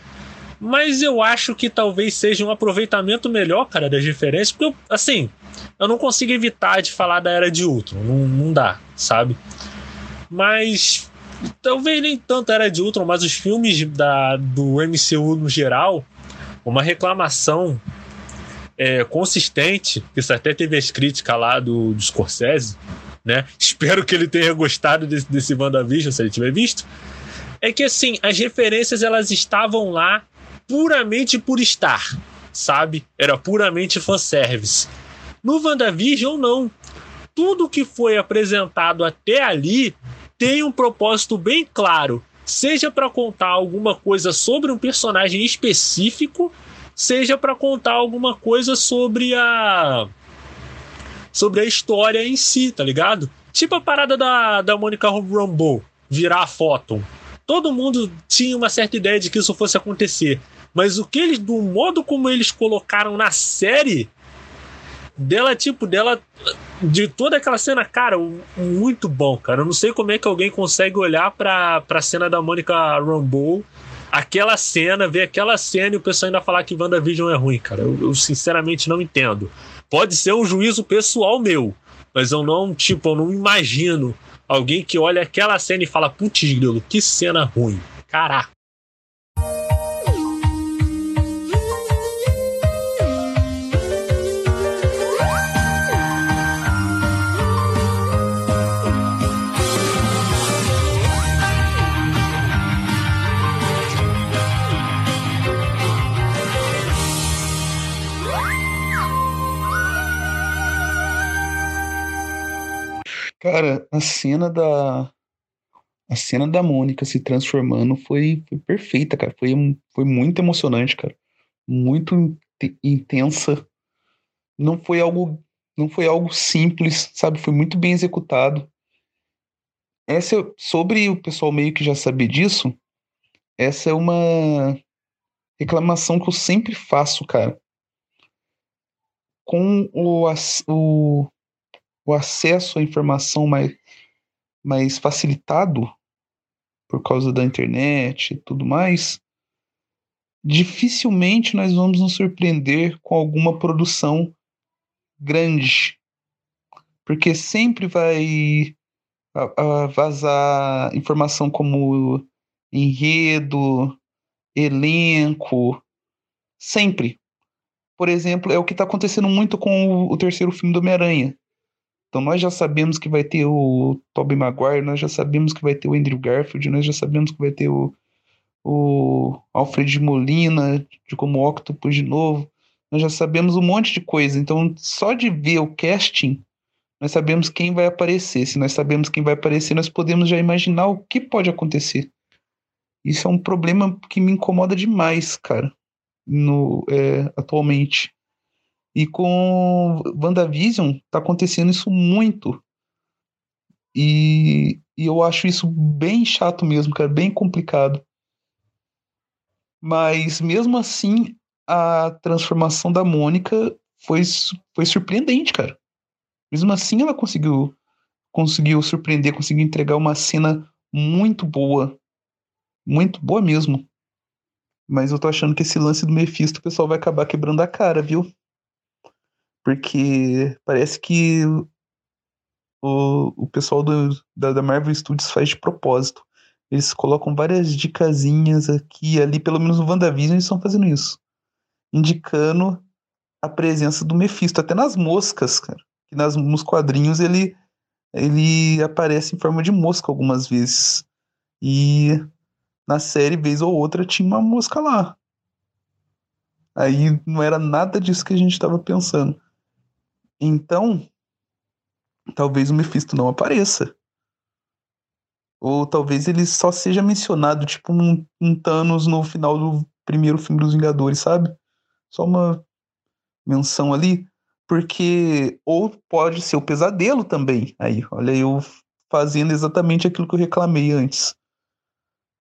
Mas eu acho que talvez seja um aproveitamento melhor, cara, das referências, porque, eu, assim, eu não consigo evitar de falar da Era de Ultron, não, não dá, sabe? Mas talvez nem tanto Era de Ultron, mas os filmes da, do MCU no geral, uma reclamação é, consistente, isso até teve as críticas lá do, do Scorsese, né? Espero que ele tenha gostado desse, desse WandaVision, se ele tiver visto. É que assim, as referências elas estavam lá puramente por estar, sabe? Era puramente fanservice. No WandaVision, não. Tudo que foi apresentado até ali tem um propósito bem claro. Seja para contar alguma coisa sobre um personagem específico, seja para contar alguma coisa sobre a sobre a história em si, tá ligado? Tipo a parada da, da Monica Rambeau virar a Photon. Todo mundo tinha uma certa ideia de que isso fosse acontecer. Mas o que eles, do modo como eles colocaram na série, Dela, tipo, dela. De toda aquela cena, cara, muito bom, cara. Eu não sei como é que alguém consegue olhar pra, pra cena da Mônica Rambeau, aquela cena, ver aquela cena e o pessoal ainda falar que WandaVision é ruim, cara. Eu, eu sinceramente não entendo. Pode ser um juízo pessoal meu, mas eu não, tipo, eu não imagino alguém que olha aquela cena e fala, putz, grilo, que cena ruim. Caraca. Cara, a cena da. A cena da Mônica se transformando foi, foi perfeita, cara. Foi, foi muito emocionante, cara. Muito intensa. Não foi algo. Não foi algo simples, sabe? Foi muito bem executado. Essa, sobre o pessoal meio que já saber disso, essa é uma reclamação que eu sempre faço, cara. Com o, o, o acesso à informação mais, mais facilitado por causa da internet e tudo mais, dificilmente nós vamos nos surpreender com alguma produção grande. Porque sempre vai vazar informação como enredo, elenco, sempre. Por exemplo, é o que está acontecendo muito com o, terceiro filme do Homem-Aranha. Então nós já sabemos que vai ter o Tobey Maguire, nós já sabemos que vai ter o Andrew Garfield, nós já sabemos que vai ter o, o Alfred Molina de como Octopus de novo. Nós já sabemos um monte de coisa. Então só de ver o casting, nós sabemos quem vai aparecer. Se nós sabemos quem vai aparecer, nós podemos já imaginar o que pode acontecer. Isso é um problema que me incomoda demais, cara, no, é, atualmente. E com WandaVision tá acontecendo isso muito. E, e eu acho isso bem chato mesmo, cara, bem complicado. Mas mesmo assim, a transformação da Mônica foi, foi surpreendente, cara. Mesmo assim, ela conseguiu conseguiu surpreender, conseguiu entregar uma cena muito boa. Muito boa mesmo. Mas eu tô achando que esse lance do Mephisto o pessoal vai acabar quebrando a cara, viu? Porque parece que o, o pessoal do, da, da Marvel Studios faz de propósito. Eles colocam várias dicasinhas aqui e ali, pelo menos no WandaVision eles estão fazendo isso. Indicando a presença do Mephisto, até nas moscas, cara. Que nas, nos quadrinhos ele, ele aparece em forma de mosca algumas vezes. E na série, vez ou outra, tinha uma mosca lá. Aí não era nada disso que a gente estava pensando. Então, talvez o Mephisto não apareça. Ou talvez ele só seja mencionado, tipo um, um Thanos no final do primeiro filme dos Vingadores, sabe? Só uma menção ali. Porque. Ou pode ser o pesadelo também. Aí, olha, eu fazendo exatamente aquilo que eu reclamei antes.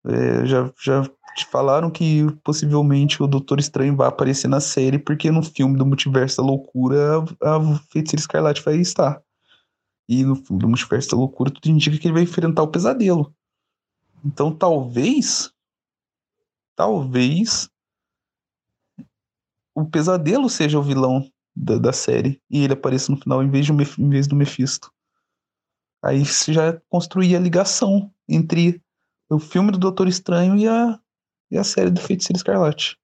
É, já, já te falaram que possivelmente o Doutor Estranho vai aparecer na série, porque no filme do Multiverso da Loucura a, a Feiticeira Escarlate vai estar. E no filme do Multiverso da Loucura tudo indica que ele vai enfrentar o pesadelo. Então talvez. Talvez. O pesadelo seja o vilão da, da série. E ele apareça no final em vez, de, em vez do Mephisto. Aí você já construía a ligação entre o filme do Doutor Estranho e a, e a série do Feiticeiro Escarlate.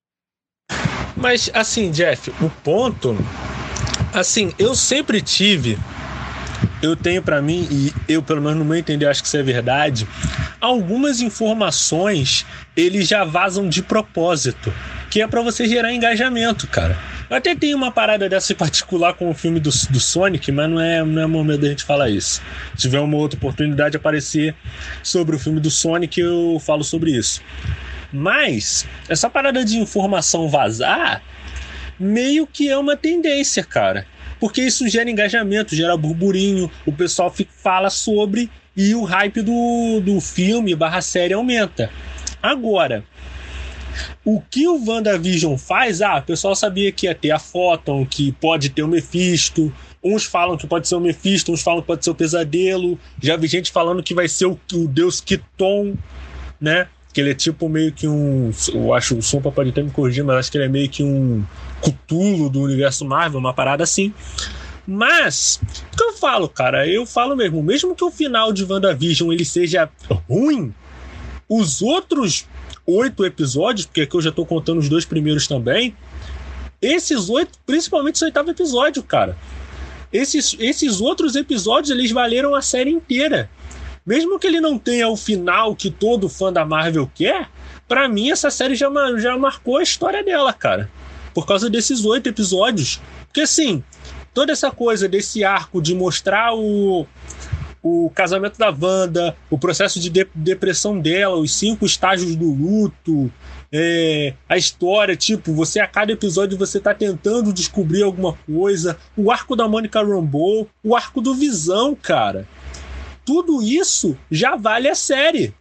Mas, assim, Jeff, o ponto. Assim, eu sempre tive. Eu tenho para mim, e eu, pelo menos no meu entender, acho que isso é verdade. Algumas informações eles já vazam de propósito, que é para você gerar engajamento, cara. Eu até tenho uma parada dessa em particular com o filme do, do Sonic, mas não é, não é momento da gente falar isso. Se tiver uma outra oportunidade de aparecer sobre o filme do Sonic, eu falo sobre isso. Mas essa parada de informação vazar meio que é uma tendência, cara. Porque isso gera engajamento, gera burburinho, o pessoal fala sobre e o hype do, do filme barra série aumenta. Agora, O que o WandaVision faz? Ah, o pessoal sabia que ia ter a Photon, que pode ter o Mephisto. Uns falam que pode ser o Mephisto, uns falam que pode ser o Pesadelo. Já vi gente falando que vai ser o, o deus Kiton, né? Que ele é tipo meio que um. Eu acho o Sompa pode até me corrigir, mas acho que ele é meio que um Cutulo do universo Marvel, uma parada assim. Mas, o que eu falo, cara? Eu falo mesmo, mesmo que o final de WandaVision ele seja ruim, os outros oito episódios, porque aqui eu já tô contando os dois primeiros também, esses oito, principalmente esse oitavo episódio, cara. Esses, esses outros episódios, eles valeram a série inteira. Mesmo que ele não tenha o final que todo fã da Marvel quer, para mim essa série já, já marcou a história dela, cara. Por causa desses oito episódios. Porque assim, toda essa coisa desse arco de mostrar o, o casamento da Wanda, o processo de, de depressão dela, os cinco estágios do luto, é, a história, tipo, você a cada episódio você tá tentando descobrir alguma coisa, o arco da Monica Rambeau, o arco do Visão, cara. Tudo isso já vale a série.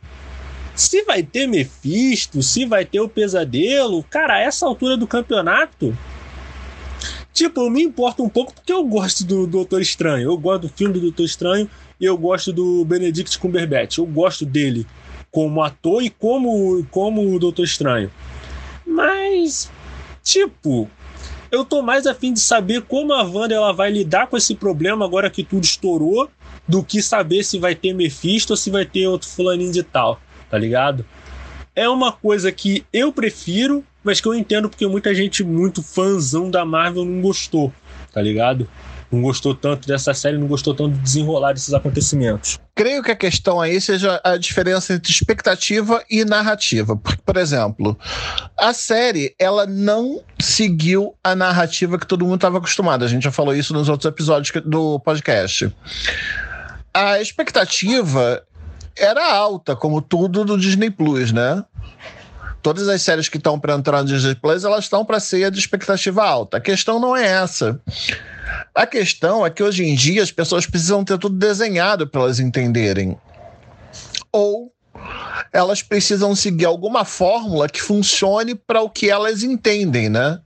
Se vai ter Mephisto, se vai ter o pesadelo, cara, a essa altura do campeonato, Tipo, eu me importo um pouco porque eu gosto do Doutor Estranho. Eu gosto do filme do Doutor Estranho e eu gosto do Benedict Cumberbatch. Eu gosto dele como ator e como, como o Doutor Estranho. Mas, tipo, eu tô mais afim de saber como a Wanda ela vai lidar com esse problema agora que tudo estourou do que saber se vai ter Mephisto ou se vai ter outro fulaninho de tal, tá ligado? É uma coisa que eu prefiro mas que eu entendo porque muita gente muito fãzão da Marvel não gostou, tá ligado? Não gostou tanto dessa série, não gostou tanto do desenrolar desses acontecimentos. Creio que a questão aí seja a diferença entre expectativa e narrativa. Porque, por exemplo, a série, ela não seguiu a narrativa que todo mundo estava acostumado. A gente já falou isso nos outros episódios do podcast. A expectativa era alta, como tudo do Disney Plus, né? Todas as séries que estão para entrar no Disney Plus, elas estão para ser de expectativa alta. A questão não é essa. A questão é que hoje em dia as pessoas precisam ter tudo desenhado para elas entenderem. Ou elas precisam seguir alguma fórmula que funcione para o que elas entendem, né?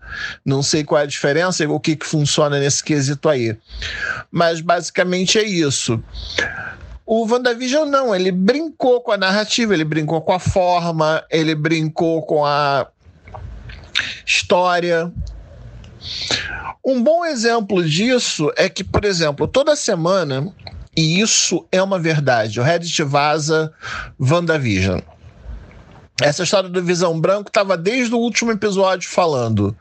Não sei qual é a diferença, o que, que funciona nesse quesito aí. Mas basicamente é isso. O WandaVision não, ele brincou com a narrativa, ele brincou com a forma, ele brincou com a história. Um bom exemplo disso é que, por exemplo, toda semana, e isso é uma verdade, o Reddit vaza WandaVision. Essa história do Visão Branco estava desde o último episódio falando.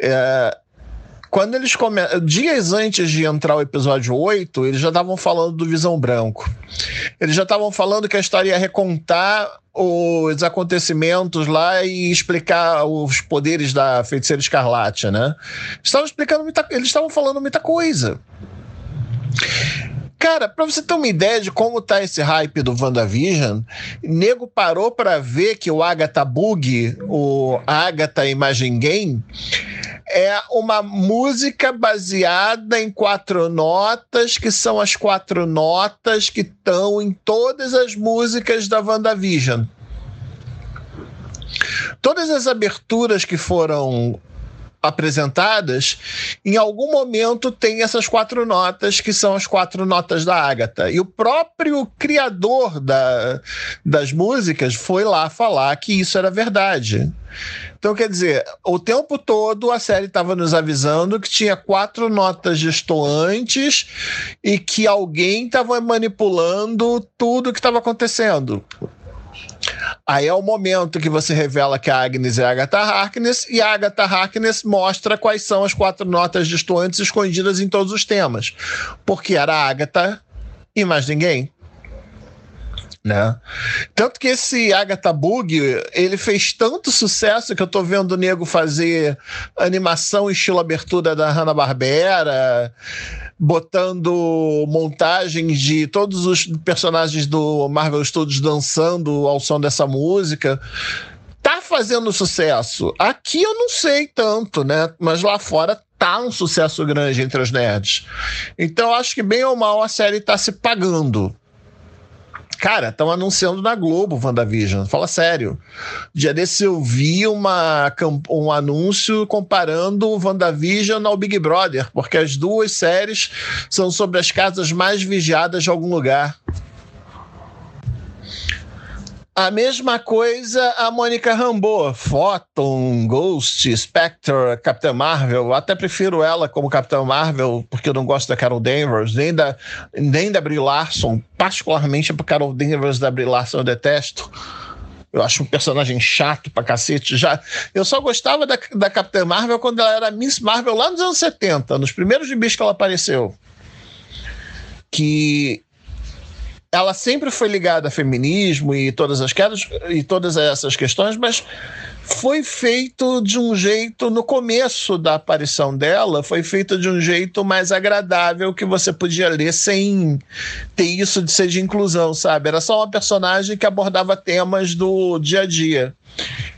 É, quando eles começam. Dias antes de entrar o episódio 8, eles já estavam falando do Visão Branco. Eles já estavam falando que a história ia recontar os acontecimentos lá e explicar os poderes da feiticeira escarlate, né? Estavam explicando muita, eles estavam falando muita coisa. Cara, pra você ter uma ideia de como tá esse hype do WandaVision, nego parou para ver que o Agatha Bug, o Agatha Imagine Game, é uma música baseada em quatro notas, que são as quatro notas que estão em todas as músicas da WandaVision. Todas as aberturas que foram apresentadas, em algum momento tem essas quatro notas, que são as quatro notas da Agatha. E o próprio criador da, das músicas foi lá falar que isso era verdade. Então, quer dizer, o tempo todo a série estava nos avisando que tinha quatro notas gestoantes e que alguém estava manipulando tudo o que estava acontecendo. Aí é o momento que você revela que a Agnes é a Agatha Harkness e a Agatha Harkness mostra quais são as quatro notas distantes escondidas em todos os temas. Porque era a Agatha e mais ninguém. Né? Tanto que esse Agatha Bug, ele fez tanto sucesso que eu tô vendo o nego fazer animação estilo abertura da Hanna-Barbera, botando montagens de todos os personagens do Marvel Studios dançando ao som dessa música. Tá fazendo sucesso. Aqui eu não sei tanto, né? Mas lá fora tá um sucesso grande entre os nerds. Então acho que bem ou mal a série tá se pagando. Cara, estão anunciando na Globo WandaVision. Fala sério. Dia desse eu vi uma, um anúncio comparando WandaVision ao Big Brother, porque as duas séries são sobre as casas mais vigiadas de algum lugar. A mesma coisa a Mônica Rambeau, Photon, Ghost, Spectre, Capitã Marvel. Eu até prefiro ela como Capitã Marvel, porque eu não gosto da Carol Danvers, nem da, nem da Brie Larson. Particularmente a Carol Danvers da Brie Larson eu detesto. Eu acho um personagem chato pra cacete. Já, eu só gostava da, da Capitã Marvel quando ela era Miss Marvel lá nos anos 70, nos primeiros gibis que ela apareceu. Que ela sempre foi ligada a feminismo e todas as quedas e todas essas questões, mas foi feito de um jeito no começo da aparição dela, foi feito de um jeito mais agradável que você podia ler sem ter isso de ser de inclusão, sabe? Era só uma personagem que abordava temas do dia a dia.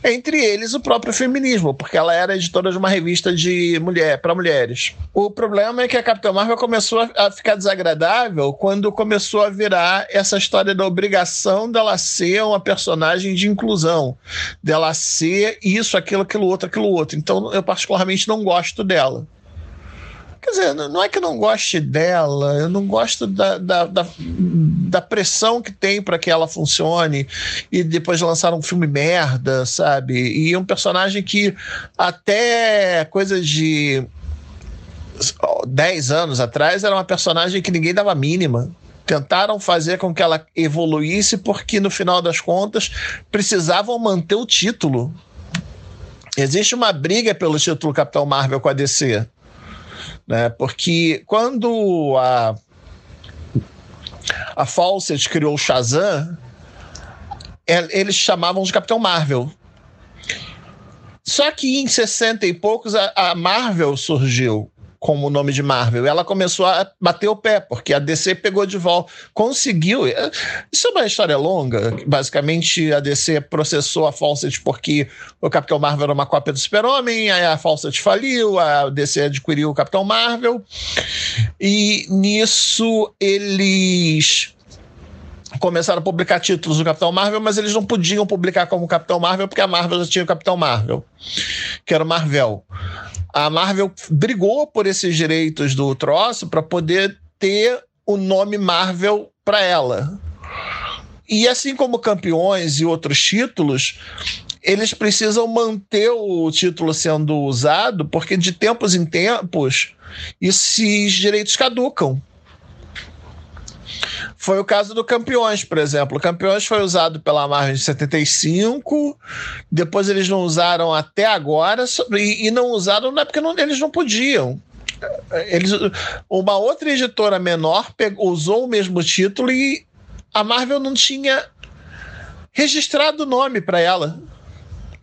Entre eles o próprio feminismo, porque ela era editora de uma revista de mulher para mulheres. O problema é que a Capitã Marvel começou a ficar desagradável quando começou a virar essa história da obrigação dela ser uma personagem de inclusão, dela ser isso, aquilo, aquilo outro, aquilo outro. Então eu particularmente não gosto dela. Quer dizer, não é que eu não goste dela, eu não gosto da, da, da, da pressão que tem para que ela funcione e depois lançar um filme merda, sabe? E um personagem que até coisa de 10 anos atrás era uma personagem que ninguém dava mínima tentaram fazer com que ela evoluísse porque no final das contas precisavam manter o título. Existe uma briga pelo título Capitão Marvel com a DC né? Porque quando a a Fawcett criou o Shazam, eles chamavam de Capitão Marvel. Só que em 60 e poucos a, Marvel surgiu como o nome de Marvel. Ela começou a bater o pé, porque a DC pegou de volta, conseguiu. Isso é uma história longa. Basicamente, a DC processou a Fawcett porque o Capitão Marvel era uma cópia do Super-Homem, aí a Fawcett faliu, a DC adquiriu o Capitão Marvel, e nisso eles começaram a publicar títulos do Capitão Marvel, mas eles não podiam publicar como Capitão Marvel porque a Marvel já tinha o Capitão Marvel, que era o Marvel a Marvel brigou por esses direitos do troço para poder ter o nome Marvel para ela. E assim como campeões e outros títulos, eles precisam manter o título sendo usado, porque de tempos em tempos esses direitos caducam. Foi o caso do Campeões, por exemplo. O Campeões foi usado pela Marvel em 75, depois eles não usaram até agora, e, e não usaram não é porque não, eles não podiam. Eles, uma outra editora menor pegou, usou o mesmo título e a Marvel não tinha registrado o nome para ela.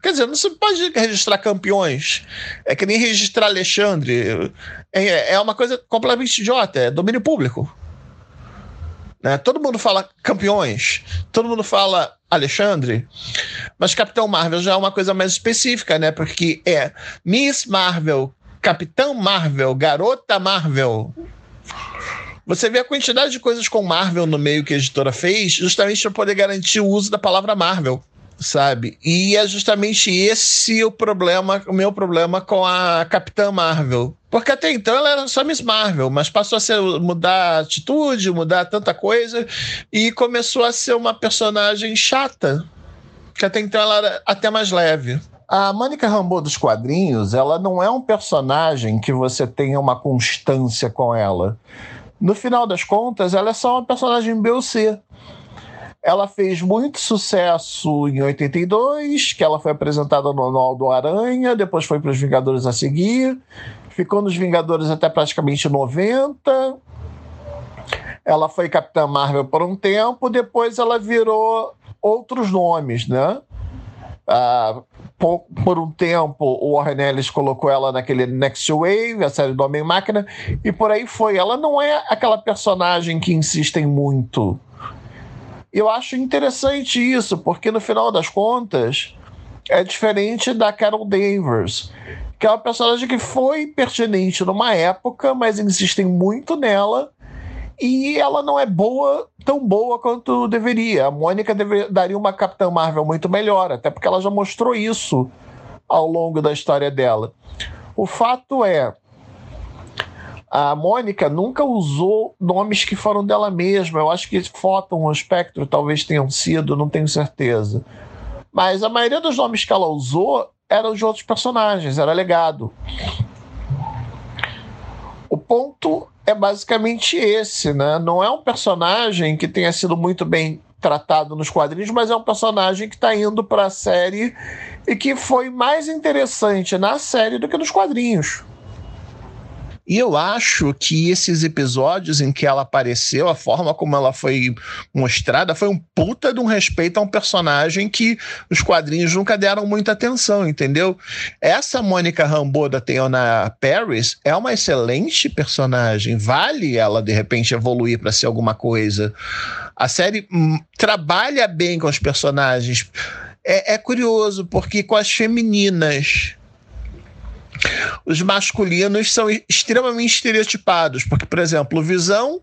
Quer dizer, não se pode registrar campeões. É que nem registrar Alexandre. É, é uma coisa completamente idiota, é domínio público. Né? Todo mundo fala campeões, todo mundo fala Alexandre, mas Capitão Marvel já é uma coisa mais específica, né? Porque é Miss Marvel, Capitão Marvel, Garota Marvel. Você vê a quantidade de coisas com Marvel no meio que a editora fez, justamente para poder garantir o uso da palavra Marvel sabe? E é justamente esse o problema, o meu problema com a Capitã Marvel. Porque até então ela era só Miss Marvel, mas passou a ser, mudar atitude, mudar tanta coisa, e começou a ser uma personagem chata. Que até então ela era até mais leve. A Mônica Rambeau dos quadrinhos, ela não é um personagem que você tenha uma constância com ela. No final das contas, ela é só uma personagem BUC. Ela fez muito sucesso em 82, que ela foi apresentada no Anual do Aranha, depois foi para os Vingadores a seguir, ficou nos Vingadores até praticamente 90. Ela foi Capitã Marvel por um tempo, depois ela virou outros nomes, né? Ah, por, por, um tempo, o Warren Ellis colocou ela naquele Next Wave, a série do Homem-Máquina, e por aí foi. Ela não é aquela personagem que insistem muito eu acho interessante isso, porque no final das contas é diferente da Carol Danvers, que é uma personagem que foi pertinente numa época, mas insistem muito nela e ela não é boa, tão boa quanto deveria. A Mônica daria uma Capitã Marvel muito melhor, até porque ela já mostrou isso ao longo da história dela. O fato é, a Mônica nunca usou nomes que foram dela mesma. Eu acho que Photon ou Spectro talvez tenham sido, não tenho certeza. Mas a maioria dos nomes que ela usou eram de outros personagens, era legado. O ponto é basicamente esse, né? Não é um personagem que tenha sido muito bem tratado nos quadrinhos, mas é um personagem que está indo para a série e que foi mais interessante na série do que nos quadrinhos. E eu acho que esses episódios em que ela apareceu, a forma como ela foi mostrada, foi um puta de um respeito a um personagem que os quadrinhos nunca deram muita atenção, entendeu? Essa Mônica Rambeau da Teona Paris é uma excelente personagem. Vale ela, de repente, evoluir para ser alguma coisa. A série hum, trabalha bem com os personagens. É, é curioso, porque com as femininas os masculinos são extremamente estereotipados, porque, por exemplo, o Visão,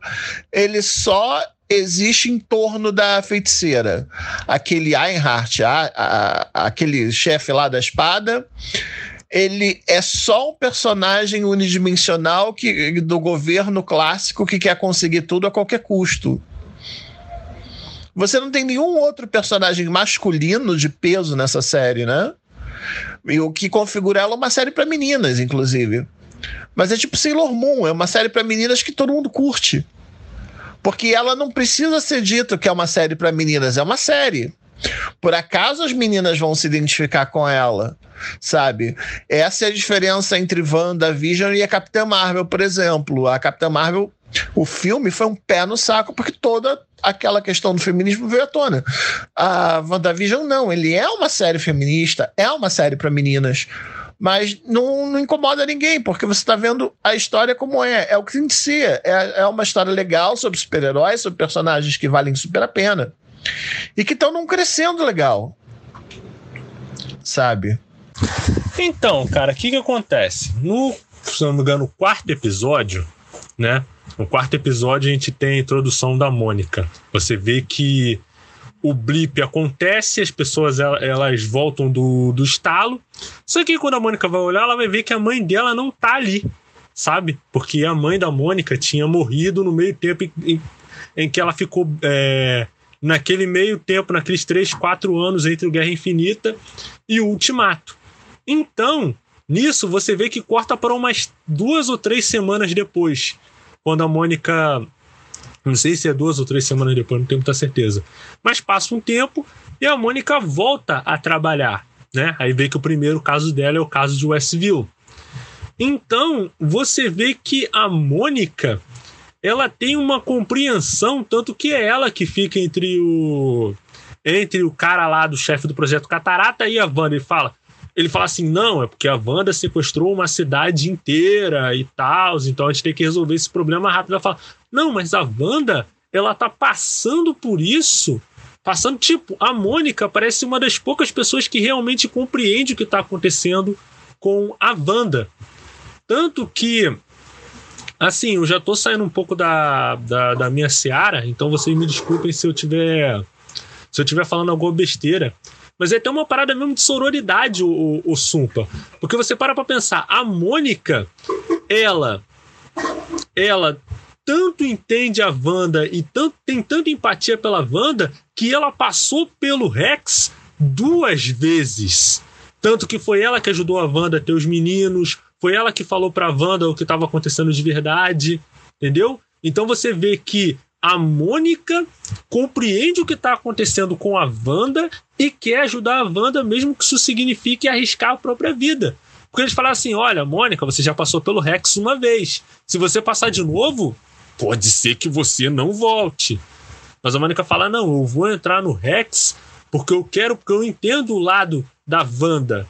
ele só existe em torno da feiticeira. Aquele Einhardt, a, a, aquele chefe lá da espada, ele é só um personagem unidimensional que, do governo clássico que quer conseguir tudo a qualquer custo. Você não tem nenhum outro personagem masculino de peso nessa série, né? E o que configura ela uma série para meninas, inclusive. Mas é tipo Sailor Moon, é uma série para meninas que todo mundo curte. Porque ela não precisa ser dito que é uma série para meninas, é uma série. Por acaso as meninas vão se identificar com ela, sabe? Essa é a diferença entre WandaVision e a Capitã Marvel, por exemplo. A Capitã Marvel, o filme foi um pé no saco, porque toda aquela questão do feminismo veio à tona. A WandaVision não, ele é uma série feminista, é uma série para meninas, mas não, não, incomoda ninguém, porque você está vendo a história como é, é o que ser. É, é uma história legal sobre super-heróis, sobre personagens que valem super a pena e que estão num crescendo legal, sabe? Então, cara, o que que acontece? No, se não me engano, quarto episódio, né? No quarto episódio, a gente tem a introdução da Mônica. Você vê que o blip acontece, as pessoas elas voltam do, do estalo. Só que quando a Mônica vai olhar, ela vai ver que a mãe dela não tá ali, sabe? Porque a mãe da Mônica tinha morrido no meio tempo em, em, em que ela ficou. É, naquele meio tempo, naqueles três, quatro anos entre o Guerra Infinita e o Ultimato. Então, nisso você vê que corta para umas duas ou três semanas depois quando a Mônica. Não sei se é duas ou três semanas depois, não tenho muita certeza. Mas passa um tempo e a Mônica volta a trabalhar. Né? Aí vê que o primeiro caso dela é o caso de Westview. Então, você vê que a Mônica ela tem uma compreensão, tanto que é ela que fica entre o entre o cara lá do chefe do projeto Catarata e a Wanda. Ele fala: ele fala assim: não, é porque a Wanda sequestrou uma cidade inteira e tal, então a gente tem que resolver esse problema rápido. Ela fala: não, mas a Wanda, ela tá passando por isso. Passando, tipo, a Mônica parece uma das poucas pessoas que realmente compreende o que está acontecendo com a Wanda. Tanto que, assim, eu já tô saindo um pouco da, da, da minha seara, então vocês me desculpem se eu tiver se eu tiver falando alguma besteira. Mas é até uma parada mesmo de sororidade o, o, Sumpa. Porque você para pra pensar, a Mônica, ela. Ela tanto entende a Wanda e tanto, tem tanta empatia pela Wanda que ela passou pelo Rex duas vezes. Tanto que foi ela que ajudou a Wanda a ter os meninos, foi ela que falou pra Wanda o que estava acontecendo de verdade, entendeu? Então você vê que a Mônica compreende o que está acontecendo com a Wanda e quer ajudar a Wanda, mesmo que isso signifique arriscar a própria vida. Porque eles falaram assim: olha, Mônica, você já passou pelo Rex uma vez. Se você passar de novo, pode ser que você não volte. Mas a Mônica fala: não, eu vou entrar no Rex porque eu quero, porque eu entendo o lado da Wanda.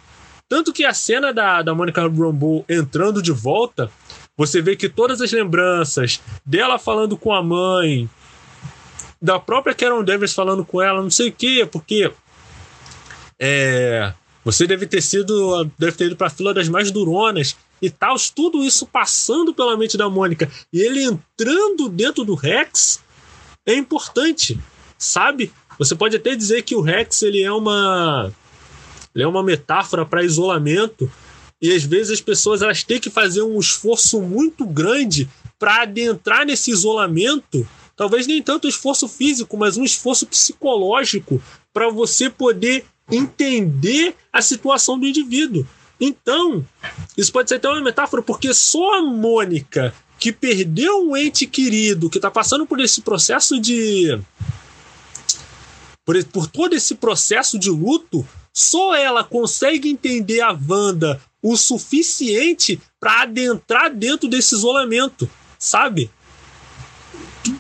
Tanto que a cena da, da Mônica Rambeau entrando de volta você vê que todas as lembranças dela falando com a mãe, da própria Carol Danvers falando com ela, não sei o quê, porque é, Você deve ter sido, deve ter ido para a fila das mais duronas e tal, tudo isso passando pela mente da Mônica e ele entrando dentro do Rex é importante, sabe? Você pode até dizer que o Rex ele é uma ele é uma metáfora para isolamento e às vezes as pessoas elas têm que fazer um esforço muito grande para adentrar nesse isolamento. Talvez nem tanto esforço físico, mas um esforço psicológico para você poder entender a situação do indivíduo. Então, isso pode ser até uma metáfora, porque só a Mônica, que perdeu um ente querido, que está passando por esse processo de. Por, por todo esse processo de luto, só ela consegue entender a Wanda o suficiente para adentrar dentro desse isolamento, sabe?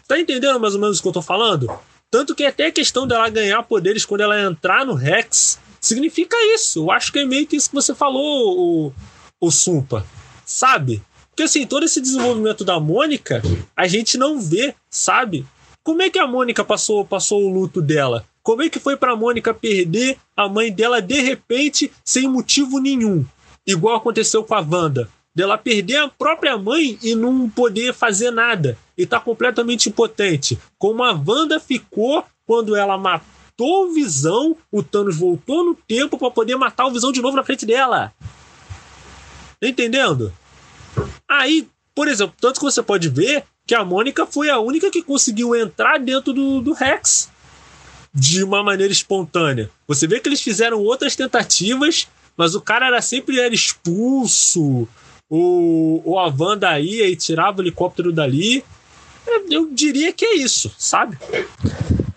Tá entendendo mais ou menos o que eu tô falando? Tanto que até a questão dela ganhar poderes quando ela entrar no Rex significa isso. Eu acho que é meio que isso que você falou, o, o Sumpa. Sabe? Porque assim, todo esse desenvolvimento da Mônica, a gente não vê, sabe? Como é que a Mônica passou, passou o luto dela? Como é que foi pra Mônica perder a mãe dela de repente, sem motivo nenhum? Igual aconteceu com a Wanda dela perder a própria mãe e não poder fazer nada e tá completamente impotente. Como a Wanda ficou quando ela matou o Visão, o Thanos voltou no tempo para poder matar o Visão de novo na frente dela. Tá entendendo? Aí, por exemplo, tanto que você pode ver que a Mônica foi a única que conseguiu entrar dentro do, do Rex de uma maneira espontânea. Você vê que eles fizeram outras tentativas, mas o cara era sempre era expulso, o, o a Wanda ia e tirava o helicóptero dali. Eu diria que é isso, sabe?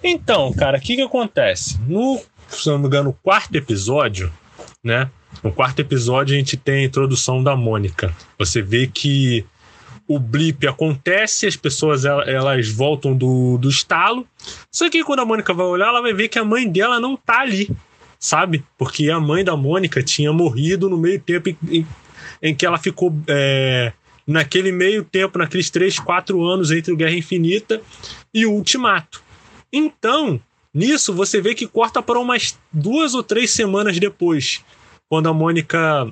Então, cara, o que, que acontece? No, se não me engano, no quarto episódio, né? No quarto episódio a gente tem a introdução da Mônica. Você vê que o blip acontece, as pessoas elas voltam do, do estalo. Só que quando a Mônica vai olhar, ela vai ver que a mãe dela não tá ali, sabe? Porque a mãe da Mônica tinha morrido no meio tempo em, em que ela ficou é, naquele meio tempo, naqueles três, quatro anos entre o Guerra Infinita e o Ultimato. Então, nisso você vê que corta para umas duas ou três semanas depois, quando a Mônica.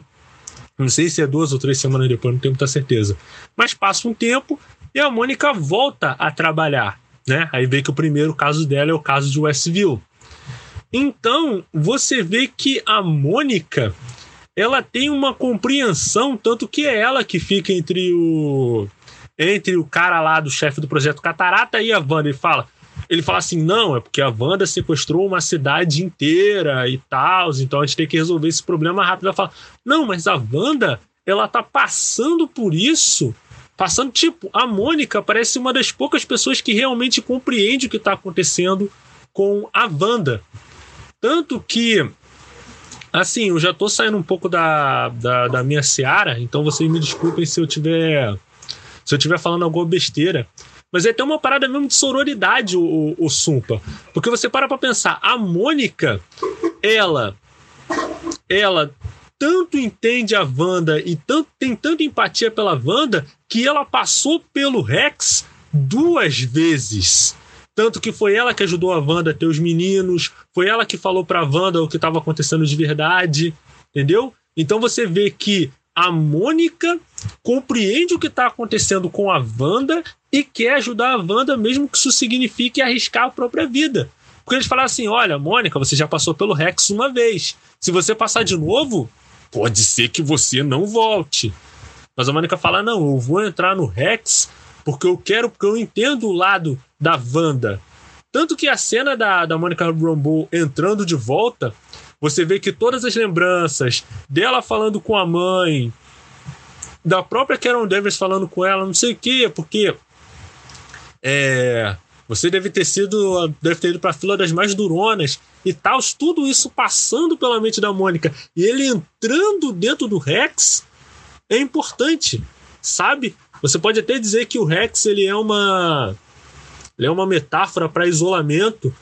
Não sei se é duas ou três semanas depois, não tenho muita certeza. Mas passa um tempo e a Mônica volta a trabalhar. Né? Aí vê que o primeiro caso dela é o caso de Westview. Então, você vê que a Mônica ela tem uma compreensão, tanto que é ela que fica entre o entre o cara lá do chefe do projeto Catarata e a Wanda. Ele fala, ele fala assim: não, é porque a Wanda sequestrou uma cidade inteira e tal, então a gente tem que resolver esse problema rápido. Ela fala: não, mas a Wanda, ela tá passando por isso. Passando, tipo, a Mônica parece uma das poucas pessoas que realmente compreende o que está acontecendo com a Wanda. Tanto que Assim, eu já tô saindo um pouco da, da, da minha seara, então vocês me desculpem se eu tiver se eu tiver falando alguma besteira. Mas é até uma parada mesmo de sororidade, o, o, Sumpa. Porque você para pra pensar, a Mônica, ela, ela tanto entende a Wanda e tanto, tem tanta empatia pela Wanda que ela passou pelo Rex duas vezes. Tanto que foi ela que ajudou a Wanda a ter os meninos, foi ela que falou pra Wanda o que estava acontecendo de verdade, entendeu? Então você vê que a Mônica compreende o que está acontecendo com a Wanda e quer ajudar a Wanda, mesmo que isso signifique arriscar a própria vida. Porque eles falaram assim: olha, Mônica, você já passou pelo Rex uma vez. Se você passar de novo, pode ser que você não volte. Mas a Mônica fala: não, eu vou entrar no Rex porque eu quero, porque eu entendo o lado da Wanda. Tanto que a cena da, da Monica Rambeau entrando de volta, você vê que todas as lembranças dela falando com a mãe, da própria Carol Danvers falando com ela, não sei o quê, porque é, você deve ter sido, deve ter ido para a fila das mais duronas e tal, tudo isso passando pela mente da Mônica e ele entrando dentro do Rex é importante, sabe? Você pode até dizer que o Rex ele é uma ele é uma metáfora para isolamento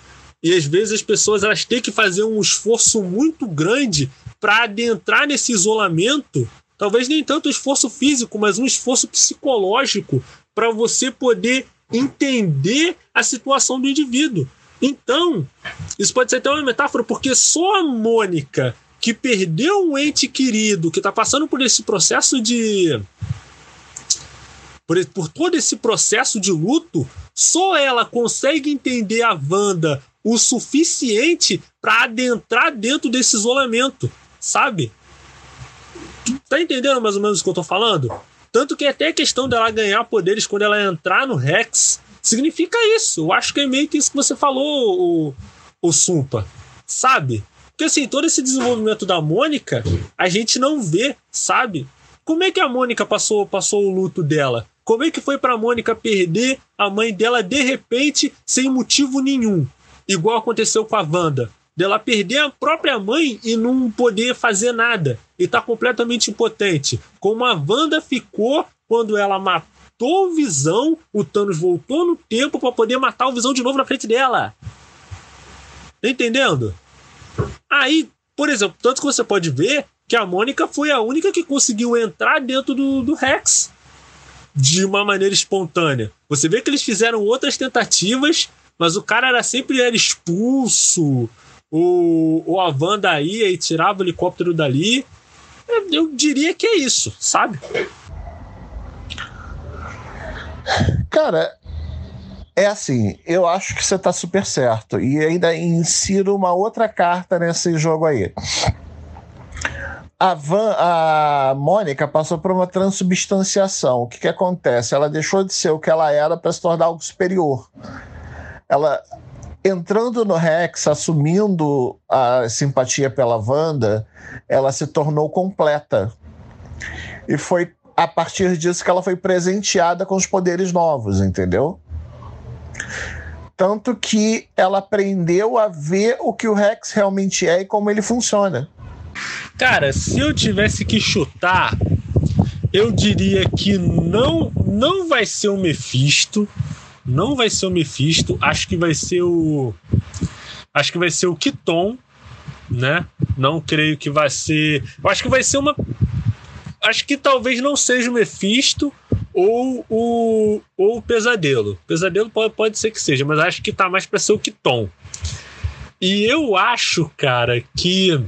e às vezes as pessoas elas têm que fazer um esforço muito grande para adentrar nesse isolamento. Talvez nem tanto esforço físico, mas um esforço psicológico para você poder entender a situação do indivíduo. Então, isso pode ser até uma metáfora, porque só a Mônica, que perdeu um ente querido, que está passando por esse processo de. Por, por todo esse processo de luto, só ela consegue entender a Wanda o suficiente para adentrar dentro desse isolamento, sabe? Tá entendendo mais ou menos o que eu tô falando? Tanto que até a questão dela ganhar poderes quando ela entrar no Rex significa isso. Eu acho que é meio que isso que você falou, o, o Sumpa. Sabe? Porque assim, todo esse desenvolvimento da Mônica, a gente não vê, sabe? Como é que a Mônica passou, passou o luto dela? Como é que foi pra Mônica perder a mãe dela de repente, sem motivo nenhum? Igual aconteceu com a Wanda. Dela perder a própria mãe e não poder fazer nada. E tá completamente impotente. Como a Wanda ficou quando ela matou o Visão, o Thanos voltou no tempo para poder matar o Visão de novo na frente dela. Tá entendendo? Aí, por exemplo, tanto que você pode ver que a Mônica foi a única que conseguiu entrar dentro do, do Rex de uma maneira espontânea. Você vê que eles fizeram outras tentativas mas o cara era sempre era expulso, ou, a Wanda ia e tirava o helicóptero dali. Eu diria que é isso, sabe? Cara, é assim, eu acho que você tá super certo. E ainda insiro uma outra carta nesse jogo aí. A, Van, a Mônica passou por uma transubstanciação. O que, que acontece? Ela deixou de ser o que ela era para se tornar algo superior ela entrando no Rex, assumindo a simpatia pela Wanda, ela se tornou completa. E foi a partir disso que ela foi presenteada com os poderes novos, entendeu? Tanto que ela aprendeu a ver o que o Rex realmente é e como ele funciona. Cara, se eu tivesse que chutar, eu diria que não não vai ser o Mephisto, não vai ser o Mephisto, acho que vai ser o. Acho que vai ser o Kiton, né? Não creio que vai ser. Eu acho que vai ser uma. Acho que talvez não seja o Mephisto ou o, ou o Pesadelo. Pesadelo pode, pode ser que seja, mas acho que tá mais para ser o Kiton. E eu acho, cara, que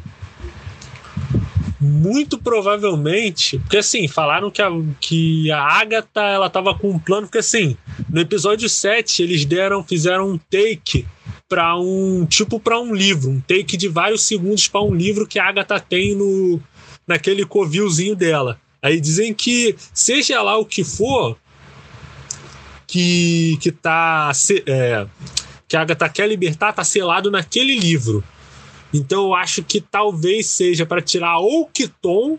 muito provavelmente, porque assim, falaram que a, que a Agatha ela tava com um plano, porque assim, no episódio 7 eles deram, fizeram um take para um tipo para um livro, um take de vários segundos para um livro que a Agatha tem no naquele covilzinho dela. Aí dizem que seja lá o que for que que tá é, que a Agatha quer libertar tá selado naquele livro. Então eu acho que talvez seja para tirar ou o Kiton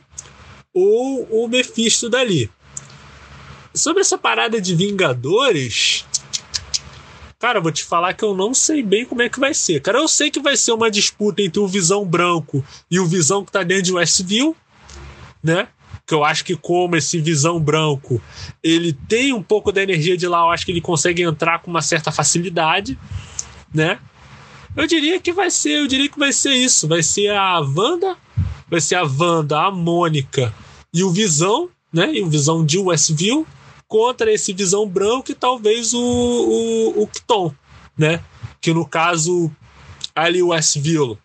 ou o Mephisto dali. Sobre essa parada de Vingadores, cara, vou te falar que eu não sei bem como é que vai ser. Cara, eu sei que vai ser uma disputa entre o Visão Branco e o Visão que tá dentro de Westview, né? Que eu acho que como esse Visão Branco, ele tem um pouco da energia de lá, eu acho que ele consegue entrar com uma certa facilidade, né? Eu diria que vai ser, eu diria que vai ser isso. Vai ser a Wanda, vai ser a Wanda, a Mônica e o Visão, né? E o Visão de Westview contra esse Visão branco e talvez o, o, o Kton, né? Que no caso ali o Westview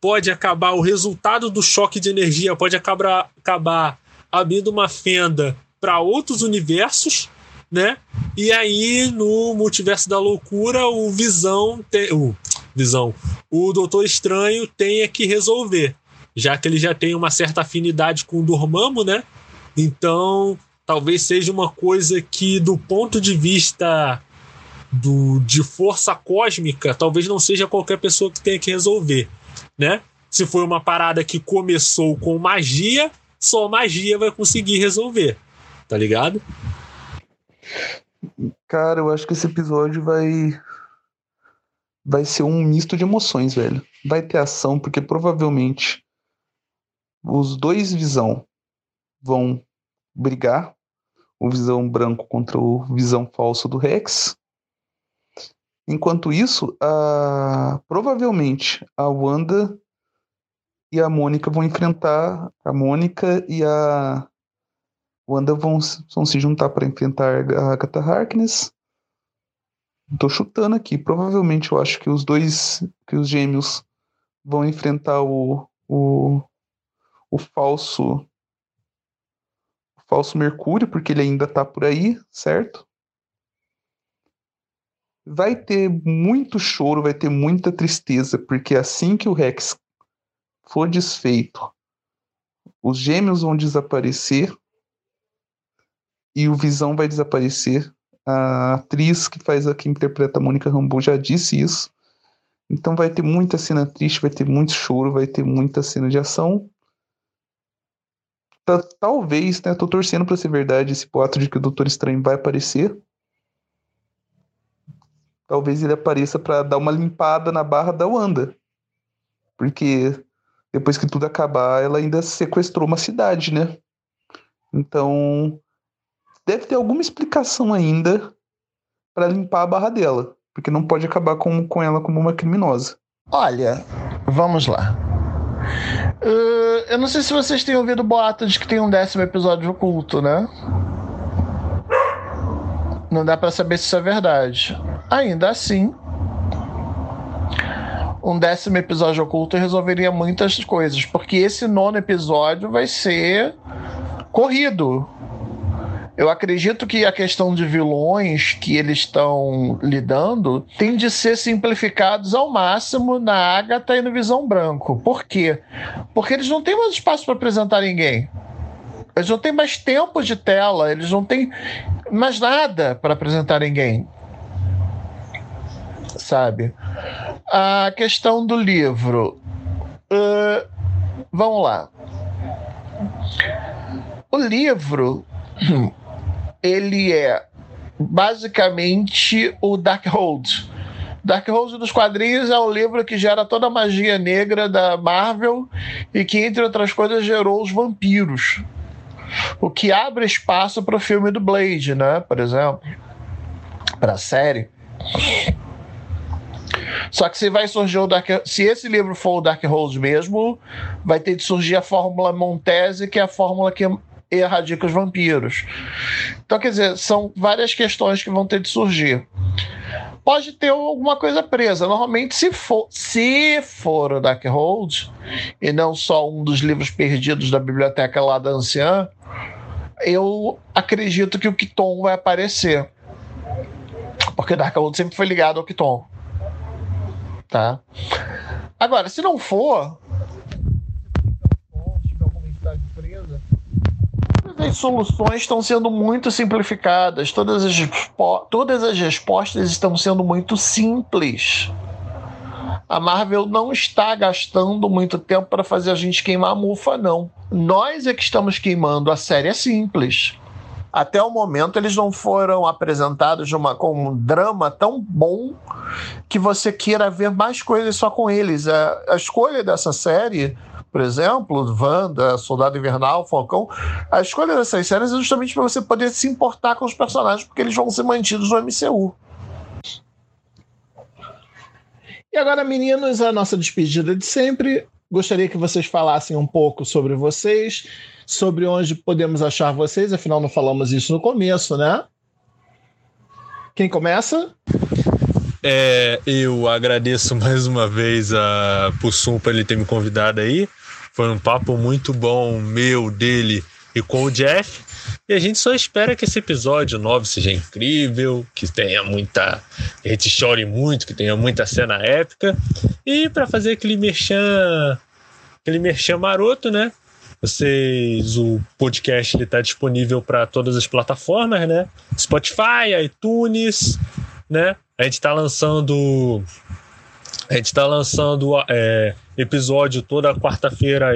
pode acabar o resultado do choque de energia pode acabar, acabar abrindo uma fenda para outros universos né? E aí, no Multiverso da Loucura, o Visão tem. O Visão. O Doutor Estranho tem que resolver. Já que ele já tem uma certa afinidade com o Dormammu, né? Então, talvez seja uma coisa que, do ponto de vista do, de força cósmica, talvez não seja qualquer pessoa que tenha que resolver, né? Se foi uma parada que começou com magia, só magia vai conseguir resolver, tá ligado? Cara, eu acho que esse episódio vai. Vai ser um misto de emoções, velho. Vai ter ação, porque provavelmente os dois Visão vão brigar. O Visão branco contra o Visão falso do Rex. Enquanto isso, a... provavelmente a Wanda e a Mônica vão enfrentar a Mônica e a Wanda vão, vão se juntar para enfrentar a Agatha Harkness. Tô chutando aqui. Provavelmente eu acho que os dois, que os gêmeos vão enfrentar o, o, o falso o falso Mercúrio, porque ele ainda tá por aí, certo? Vai ter muito choro, vai ter muita tristeza, porque assim que o Rex for desfeito, os gêmeos vão desaparecer e o Visão vai desaparecer. A atriz que faz aqui interpreta a Mônica Rambeau já disse isso. Então vai ter muita cena triste, vai ter muito choro, vai ter muita cena de ação. Talvez, né? Tô torcendo para ser verdade esse boato de que o Doutor Estranho vai aparecer. Talvez ele apareça para dar uma limpada na barra da Wanda. Porque depois que tudo acabar, ela ainda sequestrou uma cidade, né? Então, deve ter alguma explicação ainda para limpar a barra dela, porque não pode acabar com, com ela como uma criminosa. Olha, vamos lá. Uh, eu não sei se vocês têm ouvido boato de que tem um décimo episódio oculto, né? Não dá para saber se isso é verdade. Ainda assim, um décimo episódio oculto resolveria muitas coisas, porque esse nono episódio vai ser corrido. Eu acredito que a questão de vilões que eles estão lidando tem de ser simplificados ao máximo na Agatha e no Visão Branco. Por quê? Porque eles não têm mais espaço para apresentar ninguém. Eles não têm mais tempo de tela, eles não têm mais nada para apresentar ninguém sabe? A questão do livro. Uh, vamos lá. O livro, ele é basicamente o Darkhold. Darkhold dos quadrinhos é um livro que gera toda a magia negra da Marvel e que, entre outras coisas, gerou os vampiros. O que abre espaço para o filme do Blade, né? Por exemplo, para a série. Só que se vai surgir o Dark, se esse livro for o Dark Rose mesmo, vai ter de surgir a fórmula Montese, que é a fórmula que erradica os vampiros. Então, quer dizer, são várias questões que vão ter de surgir. Pode ter alguma coisa presa. Normalmente, se for, se for o Dark Hold, e não só um dos livros perdidos da biblioteca lá da anciã, eu acredito que o Kiton vai aparecer. Porque Dark Hold sempre foi ligado ao Kiton tá? Agora, se não for, todas as soluções estão sendo muito simplificadas, todas as, todas as respostas estão sendo muito simples. A Marvel não está gastando muito tempo para fazer a gente queimar a mufa, não. Nós é que estamos queimando. A série é simples até o momento eles não foram apresentados uma, com um drama tão bom que você queira ver mais coisas só com eles. A, a escolha dessa série, por exemplo, Wanda, Soldado Invernal, Falcão, a escolha dessas séries é justamente para você poder se importar com os personagens, porque eles vão ser mantidos no MCU. E agora, meninos, a nossa despedida de sempre. Gostaria que vocês falassem um pouco sobre vocês, sobre onde podemos achar vocês, afinal não falamos isso no começo, né? Quem começa? É, eu agradeço mais uma vez a Pussum por ele ter me convidado aí. Foi um papo muito bom meu, dele e com o Jeff. E a gente só espera que esse episódio 9 seja incrível, que tenha muita. que a gente chore muito, que tenha muita cena épica. E para fazer aquele merchan. aquele merchan maroto, né? Vocês, o podcast está disponível para todas as plataformas, né? Spotify, iTunes, né? A gente está lançando, a gente está lançando é, episódio toda quarta-feira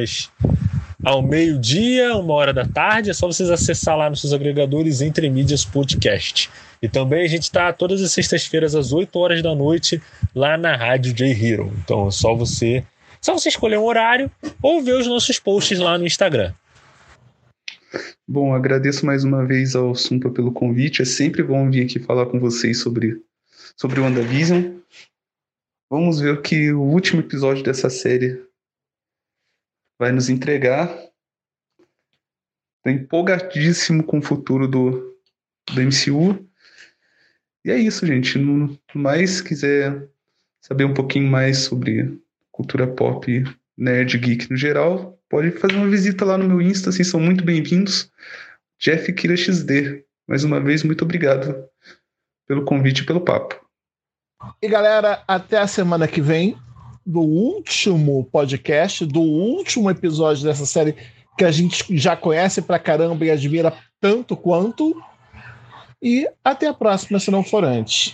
ao meio-dia, uma hora da tarde. É só vocês acessar lá nos seus agregadores Entre Mídias Podcast. E também a gente está todas as sextas-feiras às 8 horas da noite lá na Rádio J Hero. Então é só você só você escolher um horário ou ver os nossos posts lá no Instagram. Bom, agradeço mais uma vez ao Sumpa pelo convite. É sempre bom vir aqui falar com vocês sobre, sobre o WandaVision. Vamos ver o que o último episódio dessa série vai nos entregar. Estou empolgadíssimo com o futuro do, do MCU. E é isso, gente. No mais quiser saber um pouquinho mais sobre cultura pop nerd geek no geral, pode fazer uma visita lá no meu Insta, assim, são muito bem-vindos. Jeff Kira XD. Mais uma vez, muito obrigado pelo convite e pelo papo. E galera, até a semana que vem do último podcast, do último episódio dessa série que a gente já conhece pra caramba e admira tanto quanto. E até a próxima, se não for antes.